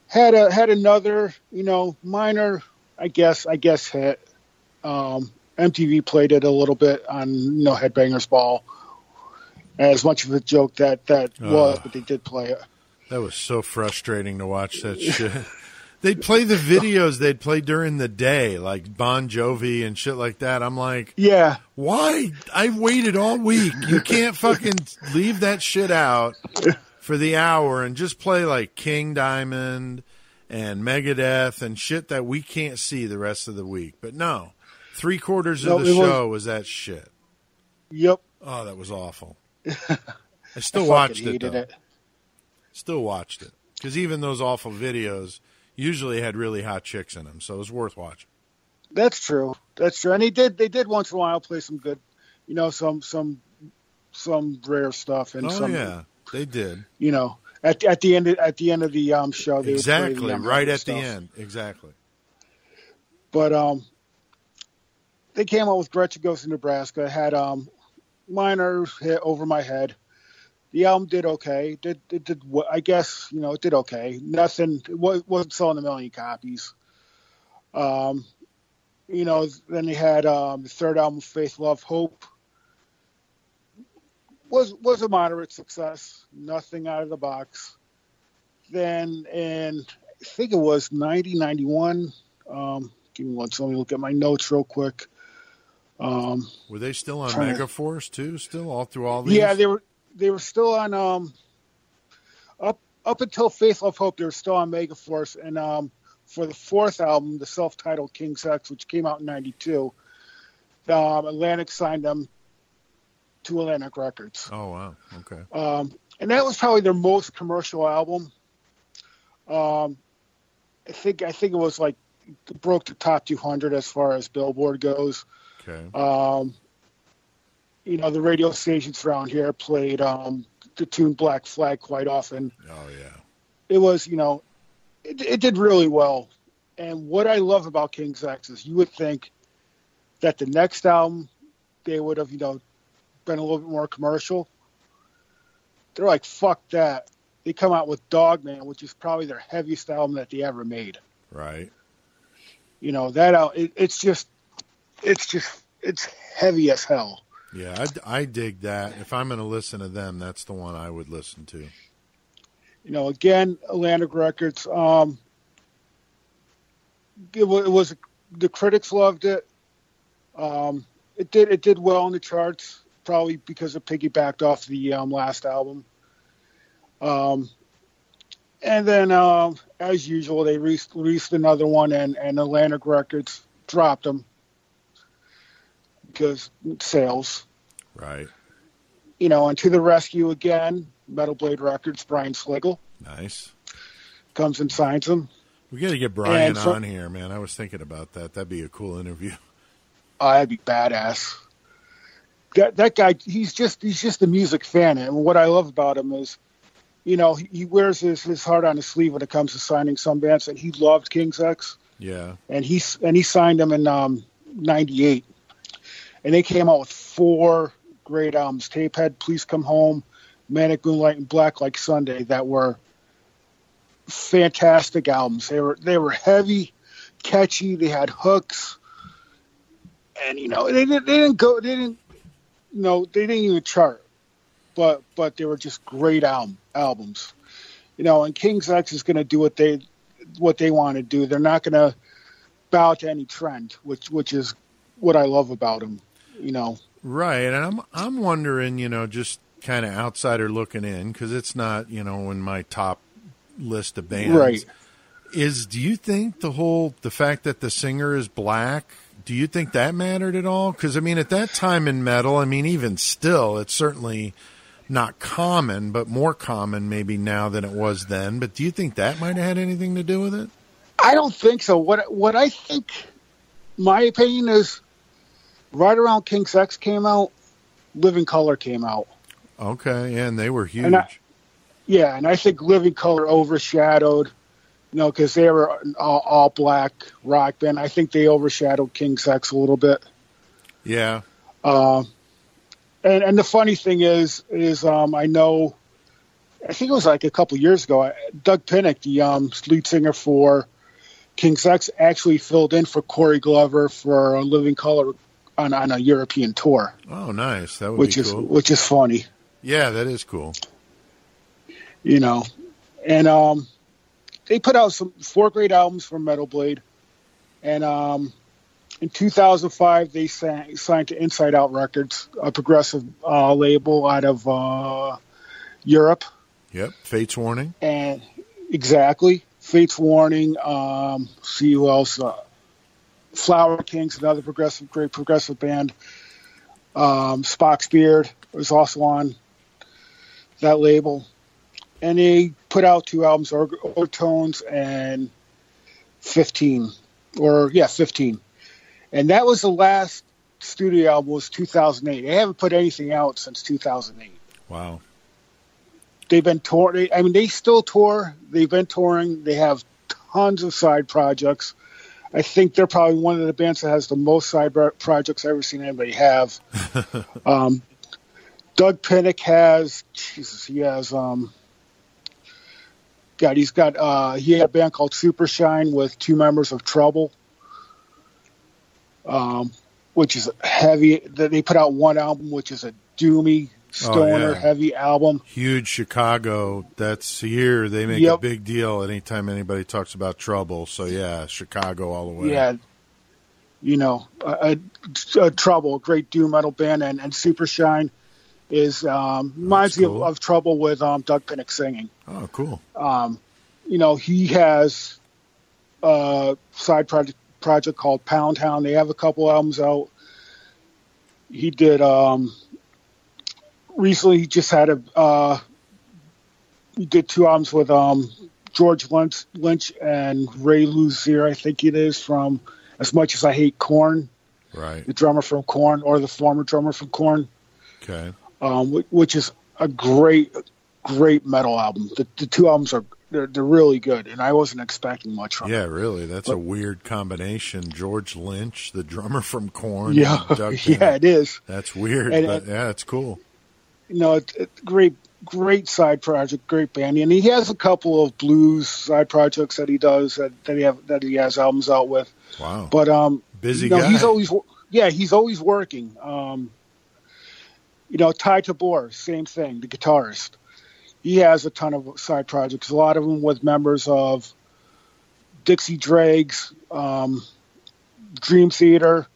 Had a had another, you know, minor, I guess, I guess hit. Um, MTV played it a little bit on, you know, Headbangers Ball. As much of a joke that that was, but they did play it. That was so frustrating to watch that shit. They'd play the videos they'd play during the day, like Bon Jovi and shit like that. I'm like, Yeah, why? I waited all week. You can't fucking leave that shit out for the hour and just play like King Diamond and Megadeth and shit that we can't see the rest of the week. But no, three quarters No, of the it was- show was that shit. yep. Oh, that was awful. I still I watched it, it. Still watched it because even those awful videos usually had really hot chicks in them, so it was worth watching. That's true. That's true. And he did. They did once in a while play some good, you know, some some some rare stuff and Oh some, yeah, they did you know, at at the end of, at the end of the um show. They exactly right at the end. Exactly. But um, they came out with Gretchen Goes to Nebraska. Had um minor hit over my head. The album did okay. Did it did I guess you know it did okay. Nothing. It wasn't selling a million copies. Um, you know. Then they had um the third album, Faith, Love, Hope. Was was a moderate success. Nothing out of the box. Then and I think it was 90, 91. Um, give me one. So let me look at my notes real quick. Um, Were they still on to- Megaforce too? Still all through all these? yeah, they were they were still on um up up until Faith Love Hope, they were still on Megaforce, and um, for the fourth album, the self-titled King's X, which came out in '92, um, Atlantic signed them to Atlantic Records. Oh wow. Okay. Um, and that was probably their most commercial album. Um, I think I think it was like broke the top 200 as far as Billboard goes. Okay. Um, you know, the radio stations around here played um, the tune Black Flag quite often. Oh yeah. It was, you know, it, it did really well. And what I love about King's X is you would think that the next album they would have, you know, been a little bit more commercial. They're like, fuck that. They come out with Dogman, which is probably their heaviest album that they ever made. Right. You know that out. It, it's just, it's just, it's heavy as hell. Yeah, I, I dig that. If I'm going to listen to them, that's the one I would listen to. You know, again, Atlantic Records. Um, it, wa- it was the critics loved it. Um, it did it did well in the charts, probably because it piggybacked off the um, last album. Um, and then, um, as usual, they re- released another one, and, and Atlantic Records dropped them because sales. Right. You know, and to the rescue again, Metal Blade Records, Brian Slagel Nice. comes and signs them. We got to get Brian for- on here, man. I was thinking about that. That'd be a cool interview. Oh, that'd be badass. That that guy, he's just he's just a music fan, and what I love about him is, you know, he, he wears his, his heart on his sleeve when it comes to signing some bands, and he loved King's X, Yeah. and he and he signed them in um, '98, and they came out with four great albums: Tapehead, Please Come Home, Manic Moonlight, and Black Like Sunday, that were fantastic albums. They were they were heavy, catchy. They had hooks and you know they didn't they didn't go they didn't you know they didn't even chart but but they were just great album albums you know and king's x is going to do what they what they want to do they're not going to bow to any trend which which is what i love about them you know Right, and I'm I'm wondering, you know, just kind of outsider looking in because it's not, you know, in my top list of bands. Right. Is do you think the whole the fact that the singer is black? Do you think that mattered at all? Because I mean, at that time in metal, I mean, even still, it's certainly not common, but more common maybe now than it was then. But do you think that might have had anything to do with it? i don't think so what what i think my opinion is right around king's x came out living colour came out Okay, and they were huge. And I- Yeah, and I think Living Colour overshadowed, you know, because they were an all, all black rock band. I think they overshadowed King's X a little bit. yeah, Um, and and the funny thing is, is um, I know, I think it was like a couple years ago, I- Doug Pinnick, the um, lead singer for King's X, actually filled in for Corey Glover for uh, Living Colour on, on a European tour, oh, nice. That would which be is cool. which is funny. Yeah, that is cool. you know. And um, they put out some four great albums from Metal Blade. And um, in 2005, they sang, signed to Inside Out Records, a progressive uh, label out of uh, Europe. Yep, Fates Warning. And exactly, Fates Warning. Um, see who else? Uh, Flower Kings, another progressive, great progressive band. Um, Spock's Beard was also on that label, and they put out two albums, Or- Ogre Tones and Fifteen, or yeah, Fifteen, and that was the last studio album. Was 2008. They haven't put anything out since 2008 Wow. they've been touring. I mean, they still tour. They've been touring. They have tons of side projects. I think they're probably one of the bands that has the most side projects I've ever seen anybody have. um, Doug Pinnick has, Jesus, he has, um, God, he's got, uh, he had a band called Super Shine with two members of Trouble, um, which is heavy. That they put out one album, which is a doomy, stoner, yeah. heavy album. Huge Chicago. That's here. They make a big deal anytime anybody talks about trouble. So yeah, Chicago all the way. Yeah, you know, a, a, a Trouble, a great doom metal band, and, and Super Shine is um, reminds me cool. of, of Trouble with um, Doug Pinnick singing. Oh, cool. Um, you know, he has a side project project called Poundhound. They have a couple albums out. He did um, recently. He just had a uh, he did two albums with um, George Lynch, Lynch and Ray Luzier, I think it is from As Much as I Hate Korn, Right. the drummer from Korn or the former drummer from Korn Okay. um, which is a great, great metal album. The, the two albums are they're, they're really good, and I wasn't expecting much from Yeah, really. That's a weird combination. George Lynch, the drummer from Korn. it. Yeah, yeah, it is. That's weird, And- but yeah, it's cool. You know, great, great side project, great band, and he has a couple of blues side projects that he does that, that he have that he has albums out with. Wow. But um, Busy you know, guy. he's always yeah, he's always working. Um, you know, Ty Tabor, same thing, the guitarist. He has a ton of side projects, a lot of them with members of Dixie Dregs, um, Dream Theater.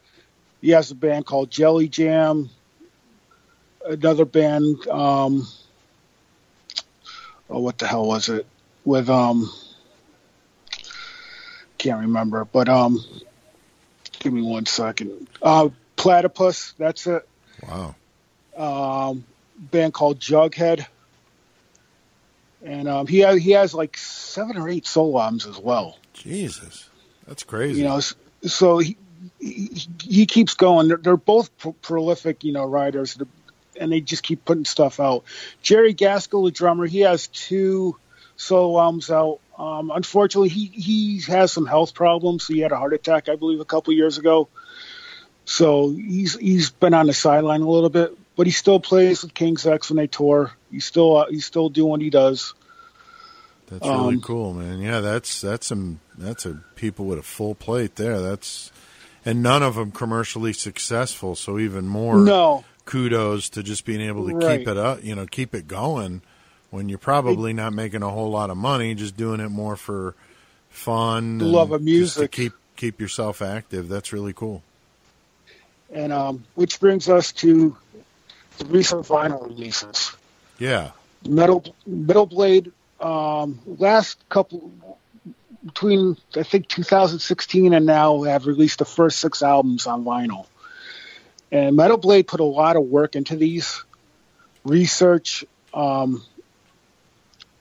He has a band called Jelly Jam. Another band, um, oh, what the hell was it? With um, can't remember, but um, give me one second. Uh, Platypus, that's it. wow. Um, band called Jughead, and um, he has he has like seven or eight solo albums as well. Jesus. That's crazy. You know, so he he, he keeps going. They're, they're both pro- prolific, you know, writers, and they just keep putting stuff out. Jerry Gaskill, the drummer, he has two solo albums out. Um, unfortunately, he he has some health problems. He had a heart attack, I believe, a couple years ago. So he's he's been on the sideline a little bit, but he still plays with King's X when they tour. He's still uh, he's still doing what he does. That's really um, cool, man. Yeah, that's that's some that's a people with a full plate there. That's and none of them commercially successful, so even more No, kudos to just being able to Right. keep it up, you know, keep it going when you're probably not making a whole lot of money, just doing it more for fun, love of music. keep keep yourself active. That's really cool. and um, which brings us to the recent vinyl releases. Yeah, Metal Metal Blade um, last couple between I think 2016 and now have released the first six albums on vinyl. And Metal Blade put a lot of work into these research um,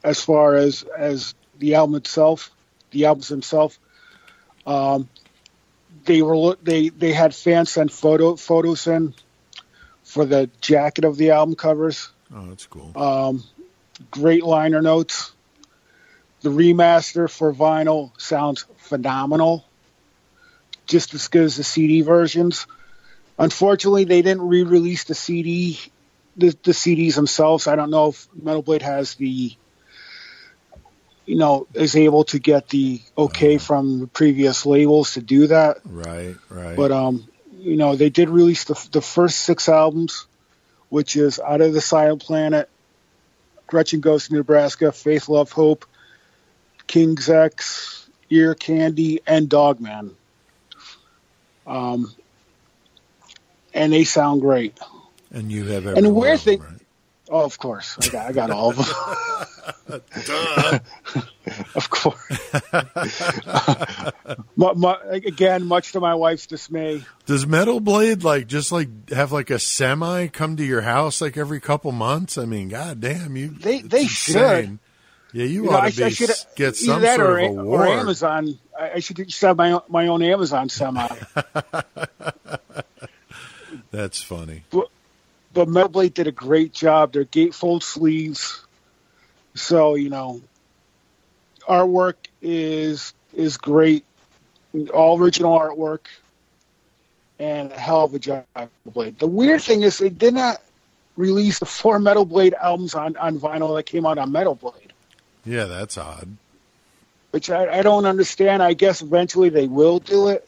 as far as as the album itself, the albums themselves. Um, they were they they had fans send photo photos in for the jacket of the album covers oh, that's cool. um, great liner notes. The remaster for vinyl sounds phenomenal, just as good as the CD versions. Unfortunately, they didn't re-release the CD, the, the CDs themselves. I don't know if Metal Blade has the, you know, is able to get the okay from the previous labels to do that. right, right. But um, you know, they did release the the first six albums, which is Out of the Silent Planet, Gretchen Goes to Nebraska, Faith, Love, Hope, King's X, Ear Candy, and Dogman. Um, and they sound great. and you have every and the weird of thing- right? Oh, of course, I got I got all of them. of course. mu- mu- again, much to my wife's dismay, Does Metal Blade like just like have like a semi come to your house like every couple months? I mean, god damn you. They- they insane. Yeah, you, You know, ought I, to be I should get some that sort or, of or. Amazon. I, I should just have my own, my own Amazon semi. That's funny. but Metal Blade did a great job. Their gatefold sleeves, so you know, artwork is is great. All original artwork, and a hell of a job, Blade. The weird thing is they did not release the four Metal Blade albums on on vinyl that came out on Metal Blade. Yeah, that's odd. which I, I don't understand. I guess eventually they will do it.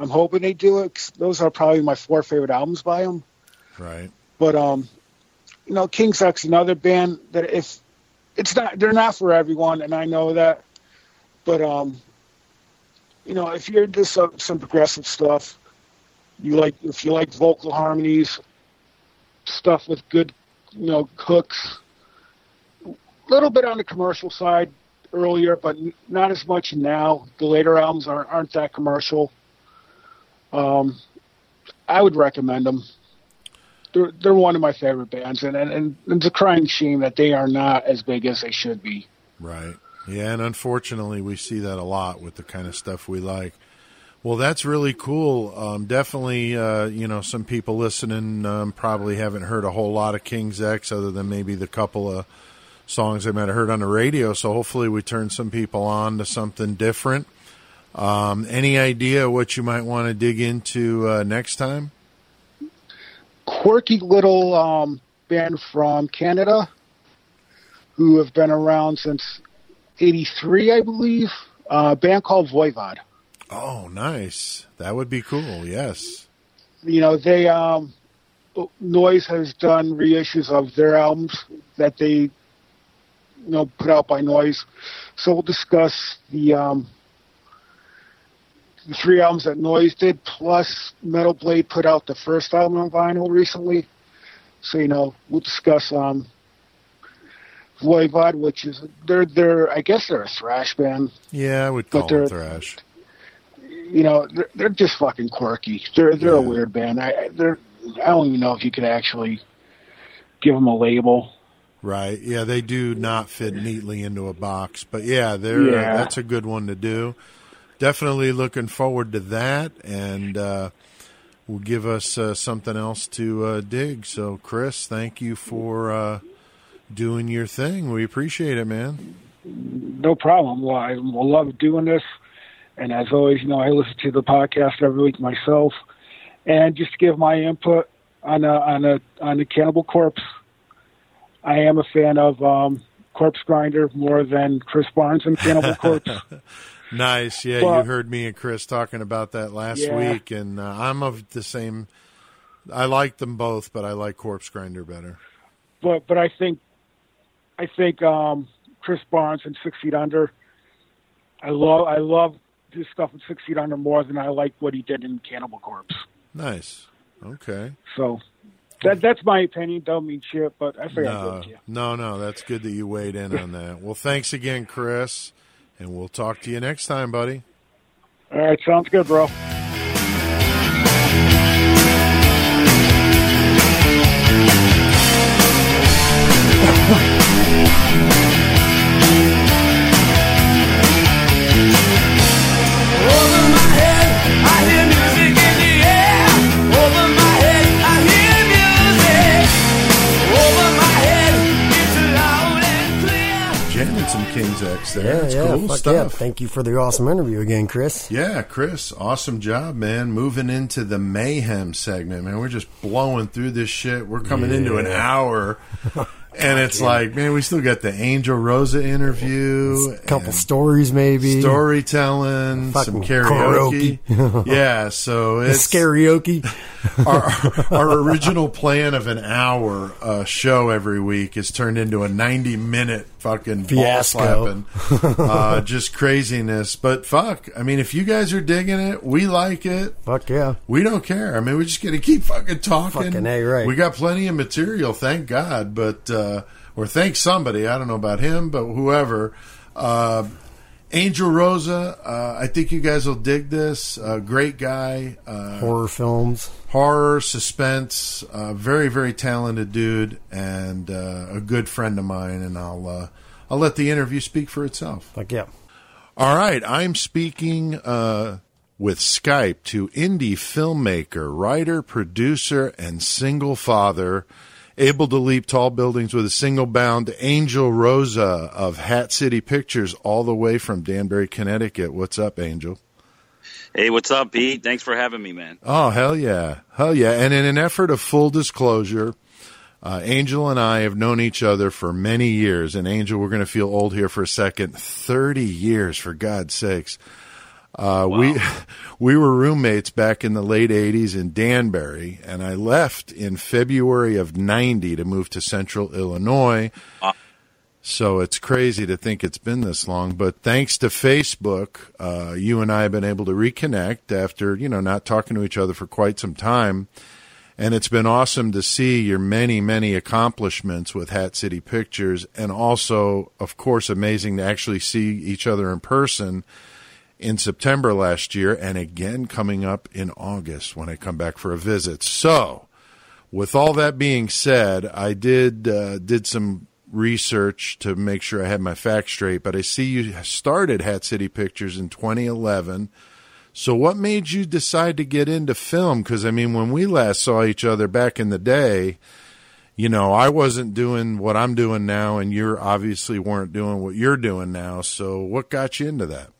I'm hoping they do it. 'cause those are probably my four favorite albums by them. Right. But um, you know, King's X another band that if it's not, they're not for everyone, and I know that. But um, you know, if you're into some, some progressive stuff, you like if you like vocal harmonies, stuff with good you know, hooks. a little bit on the commercial side earlier, but not as much now. The later albums aren't, aren't that commercial. Um, I would recommend them. They're, they're one of my favorite bands, and, and, and it's a crying shame that they are not as big as they should be. Right. Yeah, and unfortunately, we see that a lot with the kind of stuff we like. Well, that's really cool. Um, definitely, uh, you know, some people listening um, probably haven't heard a whole lot of King's X other than maybe the couple of songs they might have heard on the radio. So hopefully, we turn some people on to something different. Um, any idea what you might want to dig into uh, next time? quirky little um, band from Canada who have been around since '83, I believe. A band called Voivod. Oh, nice. That would be cool. Yes. You know, they um, Noise has done reissues of their albums that they you know put out by Noise. So we'll discuss the um, the three albums that Noise did, plus Metal Blade put out the first album on vinyl recently. So you know, we'll discuss um, Voivod, which is they're they're I guess they're a thrash band. Yeah, I would call they're- thrash. You know, they're, they're just fucking quirky. They're they're a weird band. I they're I don't even know if you could actually give them a label. Right. Yeah, they do not fit neatly into a box, but yeah, they're uh, Yeah. that's a good one to do. Definitely looking forward to that, and uh, will give us uh, something else to uh, dig. So, Chris, thank you for uh, doing your thing. We appreciate it, man. No problem. Well, I love doing this. And as always, you know, I listen to the podcast every week myself. And just to give my input on a, on a on the Cannibal Corpse, I am a fan of um, Corpse Grinder more than Chris Barnes and Cannibal Corpse. Nice. Yeah, Well- you heard me and Chris talking about that last Yeah. week, and uh, I'm of the same. I like them both, but I like Corpse Grinder better. but but I think I think um, Chris Barnes and Six Feet Under. I love I love his stuff in Six Feet Under more than I like what he did in Cannibal Corpse. Nice. Okay. So that that's my opinion. Don't mean shit, but I figured No, you. no, no. That's good that you weighed in on that. Well, thanks again, Chris, and we'll talk to you next time, buddy. All right, sounds good, bro. Stuff. yeah. Thank you for the awesome interview again, Chris. Yeah, Chris, awesome job, man. Moving into the mayhem segment, man. We're just blowing through this shit. We're coming into an hour. And it's like, man, we still got the Angel Rosa interview, A couple stories, maybe. storytelling, some Fucking karaoke. yeah, so it's karaoke. our, our original plan of an hour uh, show every week is turned into a 90 minute fucking Fiasco. slapping. uh, just craziness. But fuck, I mean, if you guys are digging it, we like it. Fuck yeah. We don't care. I mean, we're just to keep fucking talking. Fucking A, right. We got plenty of material, thank God. But uh, or thank somebody. I don't know about him, but whoever. Uh, Angel Rosa, uh, I think you guys will dig this. Uh, great guy. Uh, Horror films. horror, suspense, uh, very very talented dude, and uh, a good friend of mine. And I'll uh, I'll let the interview speak for itself. Fuck yeah. All right, I'm speaking uh, with Skype to indie filmmaker, writer, producer, and single father. Able to leap tall buildings with a single bound, Angel Rosa of Hat City Pictures, all the way from Danbury, Connecticut. What's up, Angel? Hey, what's up, Pete? Thanks for having me, man. Oh, hell yeah. Hell yeah. And in an effort of full disclosure, uh, Angel and I have known each other for many years. And Angel, we're going to feel old here for a second. 30 years, for God's sakes. Uh, We we were roommates back in the late '80s in Danbury, and I left in February of '90 to move to Central Illinois. So it's crazy to think it's been this long, but thanks to Facebook, uh, you and I have been able to reconnect after you know not talking to each other for quite some time. And it's been awesome to see your many, many accomplishments with Hat City Pictures, and also, of course, amazing to actually see each other in person in September last year, and again coming up in August when I come back for a visit. So, with all that being said, I did uh, did some research to make sure I had my facts straight, but I see you started Hat City Pictures in 2011. So, what made you decide to get into film? Because, I mean, when we last saw each other back in the day, you know, I wasn't doing what I'm doing now, and you obviously weren't doing what you're doing now. So, what got you into that?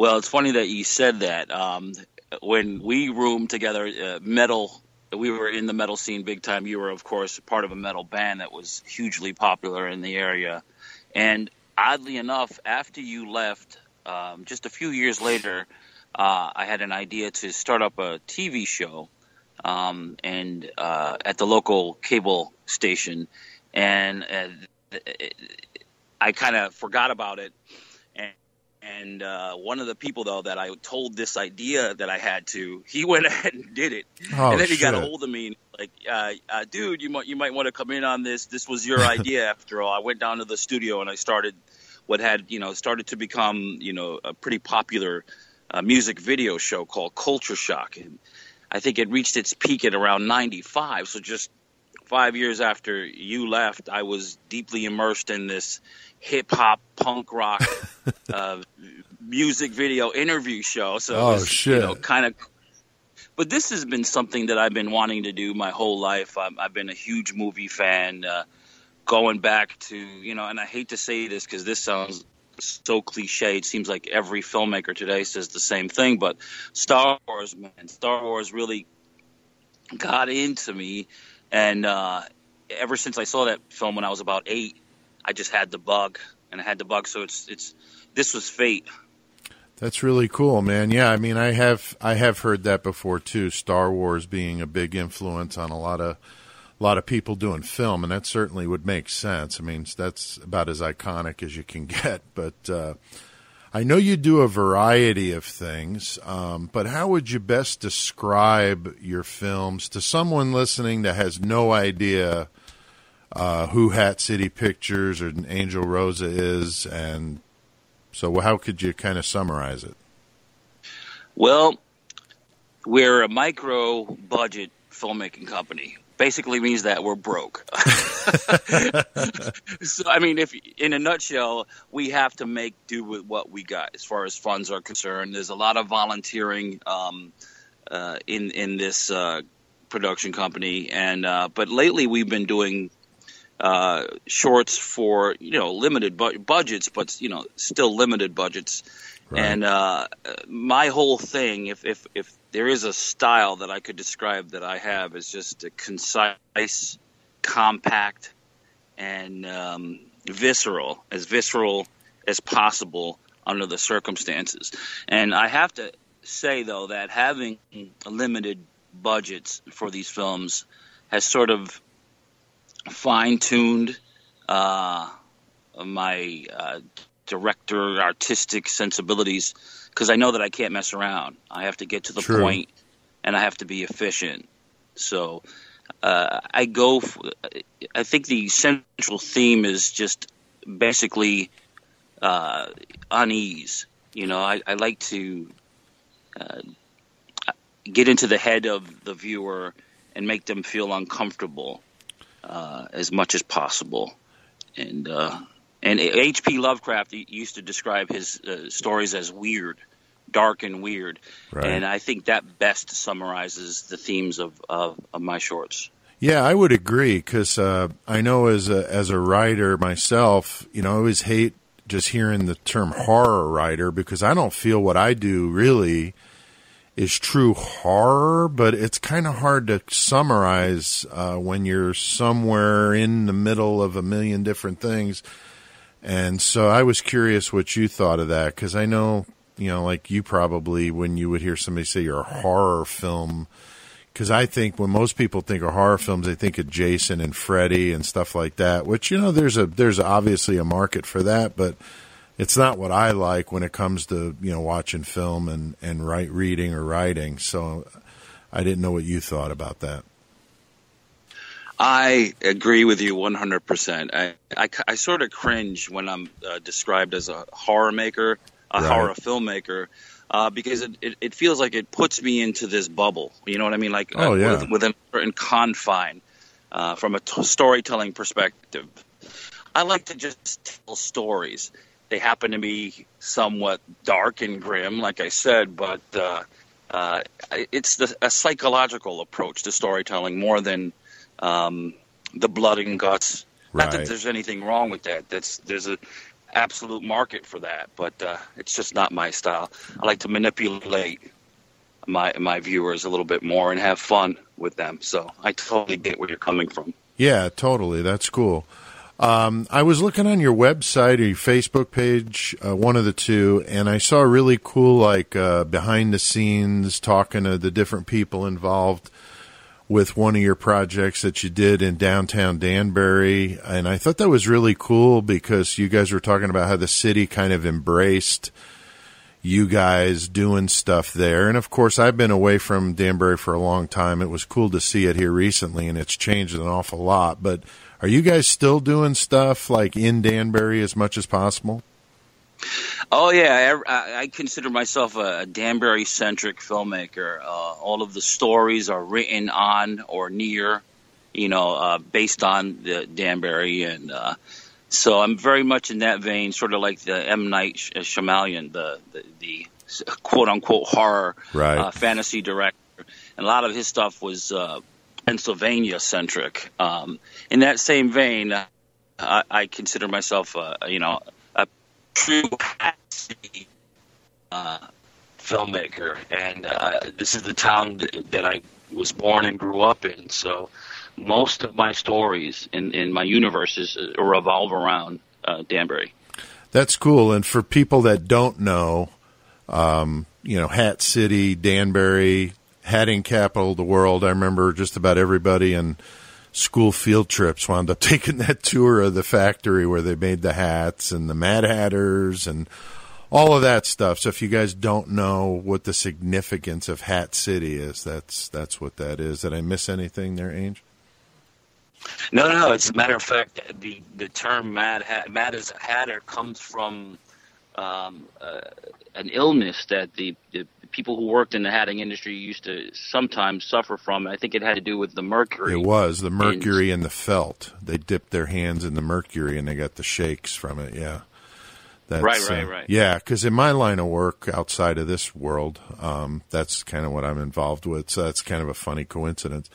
Well, it's funny that you said that. Um, when we roomed together, uh, metal, we were in the metal scene big time. You were, of course, part of a metal band that was hugely popular in the area. And oddly enough, after you left, um, just a few years later, uh, I had an idea to start up a TV show um, and uh, at the local cable station, and uh, I kind of forgot about it. And, uh, one of the people though that I told this idea that I had to, he went ahead and did it, Oh, and then he got a hold of me. and, Like, uh, uh, dude, you might you might want to come in on this. This was your idea after all. I went down to the studio and I started what had you know started to become you know a pretty popular uh, music video show called Culture Shock, and I think it reached its peak at around '95. So just five years after you left, I was deeply immersed in this hip hop punk rock uh, music video interview show. So Oh, was, shit. you know, kind of. But this has been something that I've been wanting to do my whole life. I've, I've been a huge movie fan, uh, going back to you know, and I hate to say this because this sounds so cliche. It seems like every filmmaker today says the same thing, but Star Wars, man, Star Wars really got into me, and uh, ever since I saw that film when I was about eight, I just had the bug, and I had the bug. So it's it's this was fate. That's really cool, man. Yeah, I mean, I have I have heard that before too. Star Wars being a big influence on a lot of a lot of people doing film, and that certainly would make sense. I mean, that's about as iconic as you can get. But uh, I know you do a variety of things. Um, but how would you best describe your films to someone listening that has no idea uh, who Hat City Pictures or Angel Rosa is, and so how could you kind of summarize it? Well, we're a micro budget filmmaking company. Basically means that we're broke. so, I mean, if in a nutshell, we have to make do with what we got as far as funds are concerned. There's a lot of volunteering um, uh, in in this uh, production company, and uh, but lately we've been doing uh, shorts for you know limited bu- budgets, but you know still limited budgets. Right. And uh, my whole thing, if if if there is a style that I could describe that I have, as just a concise, compact, and um, visceral, as visceral as possible under the circumstances. And I have to say though that having limited budgets for these films has sort of fine tuned uh, my uh, director artistic sensibilities because I know that I can't mess around. I have to get to the True. point and I have to be efficient. So uh, I go. f I think the central theme is just basically uh, unease. You know, I, I like to uh, get into the head of the viewer and make them feel uncomfortable uh, as much as possible. And uh, and H.P. Lovecraft used to describe his uh, stories as weird, dark and weird. Right. And I think that best summarizes the themes of, of, of my shorts. Yeah, I would agree because uh, I know as a as a writer myself, you know, I always hate just hearing the term horror writer because I don't feel what I do really is true horror, but it's kind of hard to summarize uh, when you're somewhere in the middle of a million different things. And so I was curious what you thought of that because I know, you know, like you probably when you would hear somebody say you're a horror film because I think when most people think of horror films, they think of Jason and Freddy and stuff like that. Which you know, there's a there's obviously a market for that, but it's not what I like when it comes to you know watching film and and write reading or writing. So I didn't know what you thought about that. I agree with you 100%. I, I, I sort of cringe when I'm uh, described as a horror maker, Right. horror filmmaker, uh, because it, it, it feels like it puts me into this bubble. You know what I mean? Like Oh, yeah. with, within a certain confine uh, from a t- storytelling perspective. I like to just tell stories. They happen to be somewhat dark and grim, like I said, but uh, uh, it's the, a psychological approach to storytelling more than um, the blood and guts. Not Right. that there's anything wrong with that. That's there's a absolute market for that, but uh, it's just not my style. I like to manipulate my my viewers a little bit more and have fun with them. So I totally get where you're coming from. Yeah, totally. That's cool. Um, I was looking on your website or your Facebook page, uh, one of the two, and I saw really cool, like, uh, behind the scenes talking to the different people involved with one of your projects that you did in downtown Danbury. And I thought that was really cool because you guys were talking about how the city kind of embraced you guys doing stuff there. And of course, I've been away from Danbury for a long time. It was cool to see it here recently, and it's changed an awful lot. But are you guys still doing stuff like in Danbury as much as possible? Oh yeah, I, I- consider myself a Danbury centric filmmaker. Uh, all of the stories are written on or near, you know, uh, based on the Danbury, and uh, so I'm very much in that vein, sort of like the M Night Shyamalan, the the, the quote unquote horror Right. uh, fantasy director, and a lot of his stuff was uh, Pennsylvania centric. Um, in that same vein, uh, I, I consider myself, uh, you know, true Hat city, uh, filmmaker, and uh, this is the town that, that I was born and grew up in. So most of my stories in, in my universes uh, revolve around uh, Danbury. That's cool. And for people that don't know, um, you know, Hat City, Danbury, hatting capital of the world. I remember just about everybody in school field trips wound up taking that tour of the factory where they made the hats and the Mad Hatters and all of that stuff. So if you guys don't know what the significance of Hat City is, that's that's what that is. Did I miss anything there, Ange? No, no. It's a matter of fact, the the term mad hat, mad as a hatter comes from um, uh, an illness that the, the people who worked in the hatting industry used to sometimes suffer from. I think it had to do with the mercury. It was the mercury and the felt. They dipped their hands in the mercury and they got the shakes from it. Yeah. That's, Right, right, uh, right. Yeah, because in my line of work outside of this world, um, that's kind of what I'm involved with. So that's kind of a funny coincidence.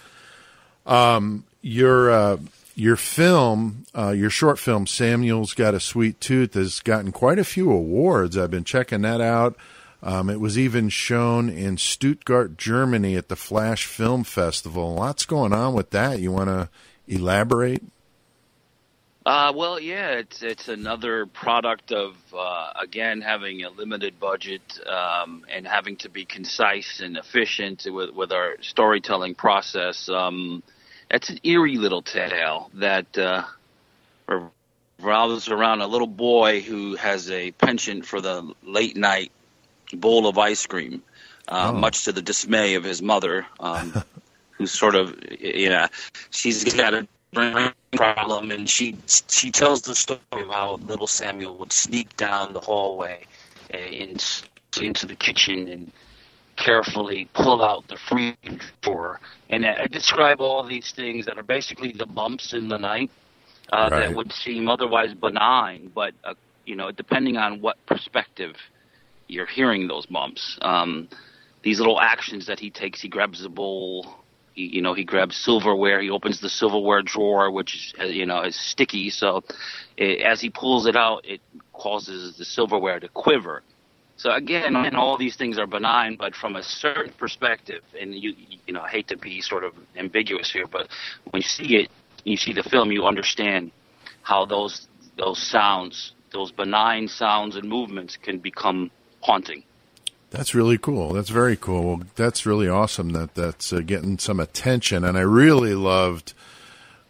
Um, your uh, your film, uh, your short film, Samuel's Got a Sweet Tooth, has gotten quite a few awards. I've been checking that out. Um, it was even shown in Stuttgart, Germany at the Flash Film Festival. Lots going on with that. You want to elaborate? Uh, well, yeah, it's it's another product of uh, again having a limited budget um, and having to be concise and efficient with with our storytelling process. Um, it's an eerie little tale that uh, revolves around a little boy who has a penchant for the late night bowl of ice cream, uh, Oh. much to the dismay of his mother, um, who's sort of you know she's got a brain problem, and she she tells the story of how little Samuel would sneak down the hallway uh, in, into the kitchen and carefully pull out the freezer drawer. And I I describe all these things that are basically the bumps in the night uh, Right. that would seem otherwise benign, but uh, you know, depending on what perspective you're hearing those bumps. Um, these little actions that he takes, he grabs a bowl, he, you know, he grabs silverware, he opens the silverware drawer, which is, uh, you know, is sticky. So it, as he pulls it out, it causes the silverware to quiver. So again, and all these things are benign, but from a certain perspective, and you, you know, I hate to be sort of ambiguous here, but when you see it, you see the film, you understand how those those sounds, those benign sounds and movements, can become haunting. That's really cool. That's very cool. That's really awesome that that's uh, getting some attention. And I really loved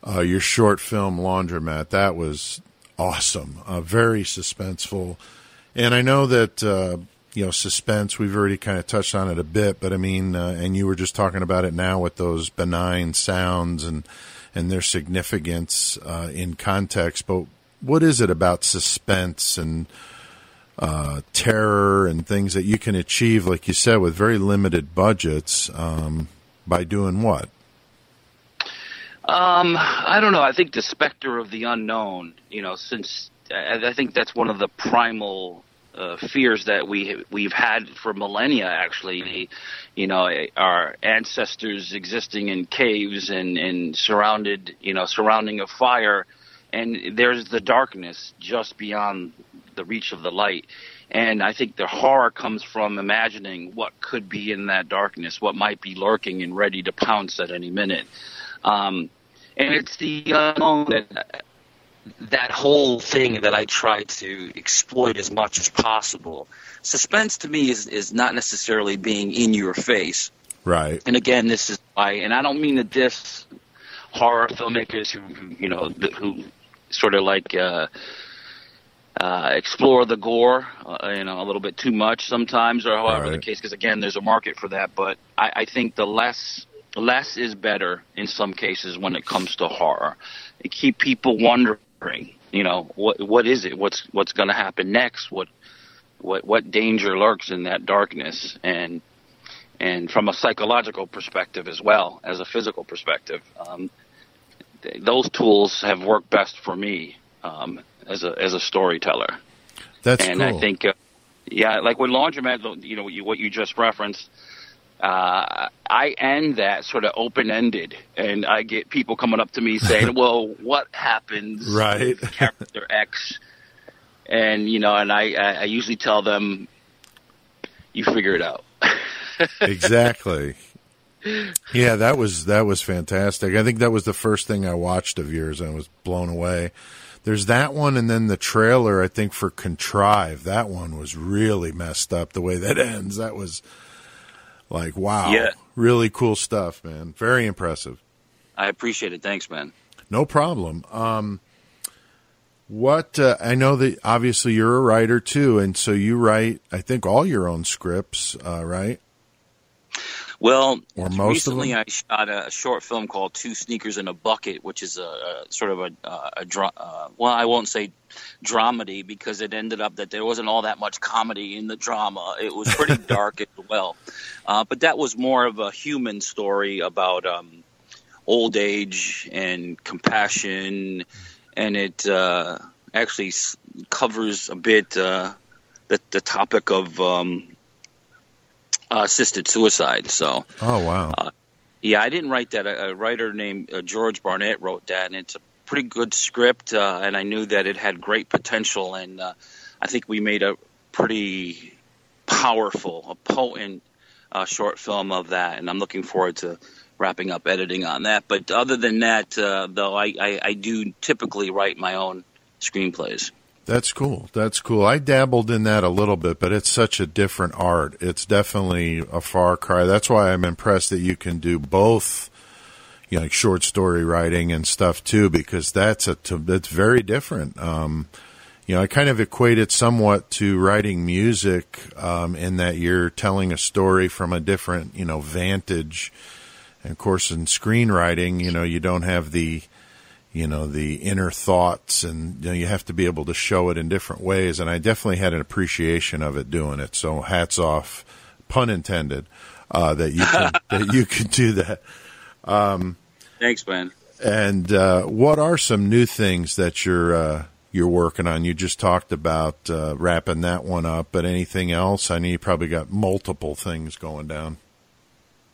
uh, your short film Laundromat. That was awesome. Uh, very suspenseful. And I know that uh, you know, suspense. We've already kind of touched on it a bit, but I mean, uh, and you were just talking about it now with those benign sounds and and their significance uh, in context. But what is it about suspense and uh, terror and things that you can achieve, like you said, with very limited budgets um, by doing what? Um, I don't know. I think the specter of the unknown. You know, since I, I think that's one of the primal uh, fears that we we've had for millennia. Actually, you know, our ancestors existing in caves and and surrounded, you know, surrounding a fire, and there's the darkness just beyond the reach of the light. And I think the horror comes from imagining what could be in that darkness, what might be lurking and ready to pounce at any minute. Um, and it's the unknown that that whole thing that I try to exploit as much as possible. Suspense to me is is not necessarily being in your face. Right. And again, this is why, and I don't mean to diss horror filmmakers who, who you know, who sort of like uh, uh, explore the gore, uh, you know, a little bit too much sometimes, or however the case. Because again, there's a market for that. But I, I think the less less is better in some cases when it comes to horror. It keep people wondering, you know, what what is it? What's what's going to happen next? What what what danger lurks in that darkness? And and from a psychological perspective as well as a physical perspective, um, th- those tools have worked best for me um, as a as a storyteller. That's and cool. I think, uh, yeah, like with laundromat, you know, you, what you just referenced. Uh, I end that sort of open ended, and I get people coming up to me saying, "Well, what happens Right. character X?" And you know, and I, I, I usually tell them, "You figure it out." exactly. Yeah, that was that was fantastic. I think that was the first thing I watched of yours and I was blown away. There's that one and then the trailer I think for Contrive. That one was really messed up the way that ends. That was like wow. Yeah. Really cool stuff, man. Very impressive. I appreciate it. Thanks, man. No problem. Um, what uh, I know that obviously you're a writer too, and so you write. I think all your own scripts, uh, right? Well, Or recently? I shot a short film called Two Sneakers in a Bucket, which is a, a sort of a, a, a dra- uh, well, I won't say dramedy because it ended up that there wasn't all that much comedy in the drama. It was pretty dark as well, uh, but that was more of a human story about um, old age and compassion, and it uh, actually s- covers a bit uh, the the topic of. Um, uh, assisted suicide. So, Oh wow. yeah, I didn't write that. A, a writer named uh, George Barnett wrote that, and it's a pretty good script. Uh, and I knew that it had great potential, and uh, I think we made a pretty powerful, a potent uh, short film of that. And I'm looking forward to wrapping up editing on that. But other than that, uh, though, I, I, I do typically write my own screenplays. That's cool. That's cool. I dabbled in that a little bit, but it's such a different art. It's definitely a far cry. That's why I'm impressed that you can do both, you know, like short story writing and stuff too, because that's a that's very different. Um, you know, I kind of equate it somewhat to writing music, um, in that you're telling a story from a different, you know, vantage. And of course, in screenwriting, you know, you don't have the, you know the inner thoughts and you, know, you have to be able to show it in different ways. And i definitely had an appreciation of it doing it. So hats off pun intended uh, that you can, that you can do that. Thanks, man. and uh, what are some new things that you're uh, you're working on? You just talked about uh, wrapping that one up but anything else? I know you probably got multiple things going down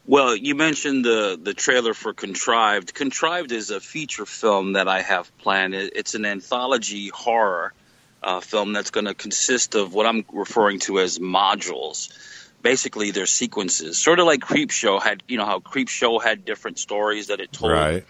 Well, you mentioned the the trailer for Contrived. Contrived is a feature film that I have planned. It's an anthology horror uh, film that's going to consist of what I'm referring to as modules. Basically, they're sequences, sort of like Creepshow had. You know how Creepshow had different stories that it told, right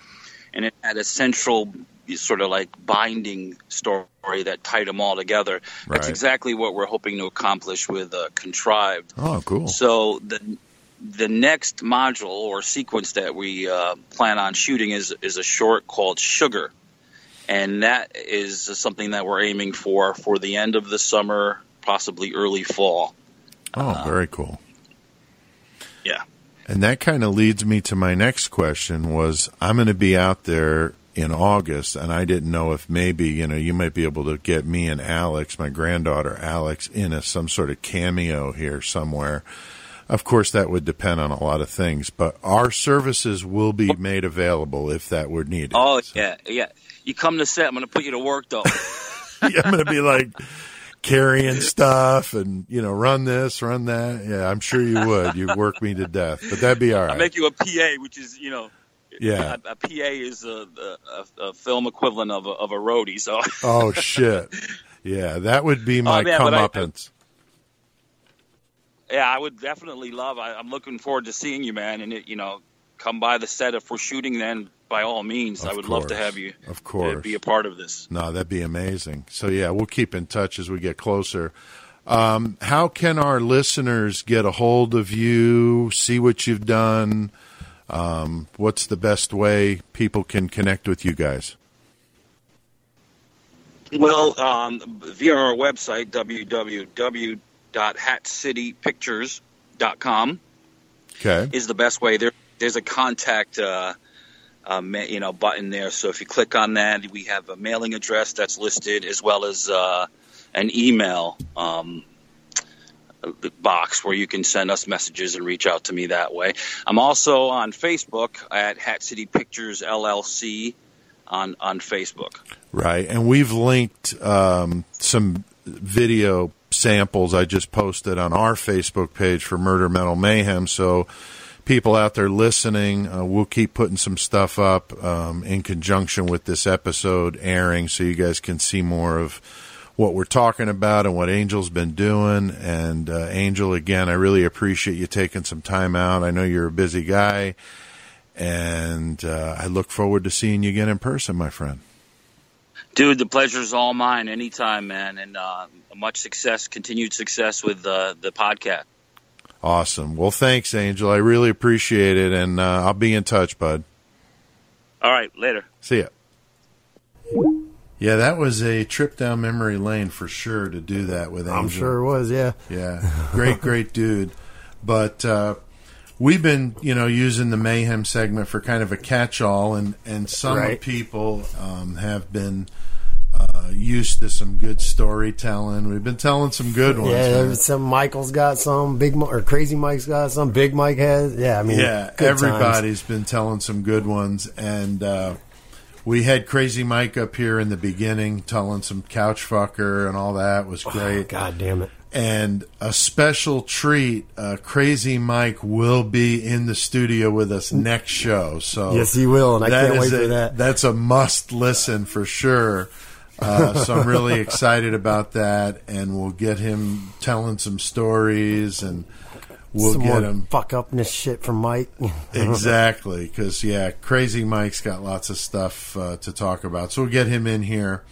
and it had a central sort of like binding story that tied them all together. That's exactly what we're hoping to accomplish with uh, Contrived. oh cool So the the next module or sequence that we uh, plan on shooting is is a short called Sugar, and that is something that we're aiming for for the end of the summer, possibly early fall. Oh, very cool. Yeah. And that kind of leads me to my next question was I'm going to be out there in August and I didn't know if maybe, you know, you might be able to get me and Alex, my granddaughter Alex in a some sort of cameo here somewhere. Of course that would depend on a lot of things, but our services will be made available if that were needed. Oh So- yeah, yeah. You come to set. I'm going to put you to work though. yeah, I'm going to be like carrying stuff and, you know, run this, run that. Yeah, I'm sure you would. You'd work me to death, but that'd be all I right. make you a PA, which is you know. Yeah. A, a PA is a, a, a film equivalent of a, of a roadie. So Oh shit! Yeah, that would be oh, my Oh, man, but I- comeuppance. Yeah, I would definitely love. I, I'm looking forward to seeing you, man. And it, you know, come by the set if we're shooting. Then by all means, I Of would love to have you. Of course. be a part of this. No, that'd be amazing. So yeah, we'll keep in touch as we get closer. Um, how can our listeners get a hold of you? See what you've done. Um, what's the best way people can connect with you guys? Well, um, via our website, www.hatcitypictures.com Okay. is the best way. There, there's a contact, uh, uh, ma- you know, button there. So if you click on that, we have a mailing address that's listed, as well as uh, an email um, box where you can send us messages and reach out to me that way. I'm also on Facebook at Hat City Pictures LLC on on Facebook. Right. And we've linked um, some video samples I just posted on our Facebook page for Murder Metal Mayhem. So people out there listening, uh, we'll keep putting some stuff up um, in conjunction with this episode airing so you guys can see more of what we're talking about and what Angel's been doing. And uh, Angel, again, I really appreciate you taking some time out. I know you're a busy guy. And uh, I look forward to seeing you again in person, my friend. Dude, the pleasure's all mine anytime, man. And uh, much success, continued success with uh, the podcast. Awesome. Well, thanks, Angel. I really appreciate it, and uh, I'll be in touch, bud. All right, later. See ya. Yeah, that was a trip down memory lane for sure to do that with Angel. I'm sure it was, yeah. Yeah, great, great dude. But uh, we've been, you know, using the mayhem segment for kind of a catch-all, and and some Right. people um, have been uh, used to some good storytelling. We've been telling some good ones. Yeah, man. some Michael's got some, Big or Crazy Mike's got some, Big Mike has. Yeah, I mean, yeah, good times. everybody's been telling some good ones, and uh, we had Crazy Mike up here in the beginning telling some couch fucker and all that was great. God damn it! And a special treat, uh, Crazy Mike will be in the studio with us next show. So Yes, he will, and I can't wait for that. That's a must listen for sure. Uh, so I'm really excited about that, and we'll get him telling some stories, and we'll some get him fuck upness shit from Mike. exactly because yeah, Crazy Mike's got lots of stuff uh, to talk about, so we'll get him in here.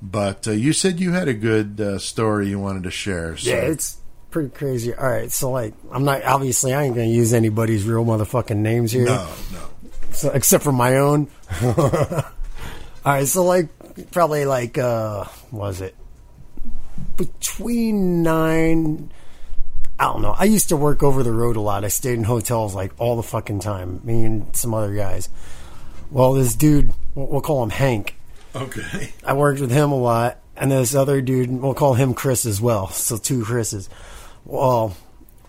But uh, you said you had a good uh, story you wanted to share. So. Yeah, it's pretty crazy. All right, so like, I'm not obviously I ain't gonna use anybody's real motherfucking names here. no, no. so, except for my own. All right, so like probably like uh was it between nine? I don't know. I used to work over the road a lot. I stayed in hotels like all the fucking time. Me and some other guys. Well, this dude, we'll we'll call him Hank. Okay. I worked with him a lot, and this other dude, we'll call him Chris as well. So two Chris's. Well,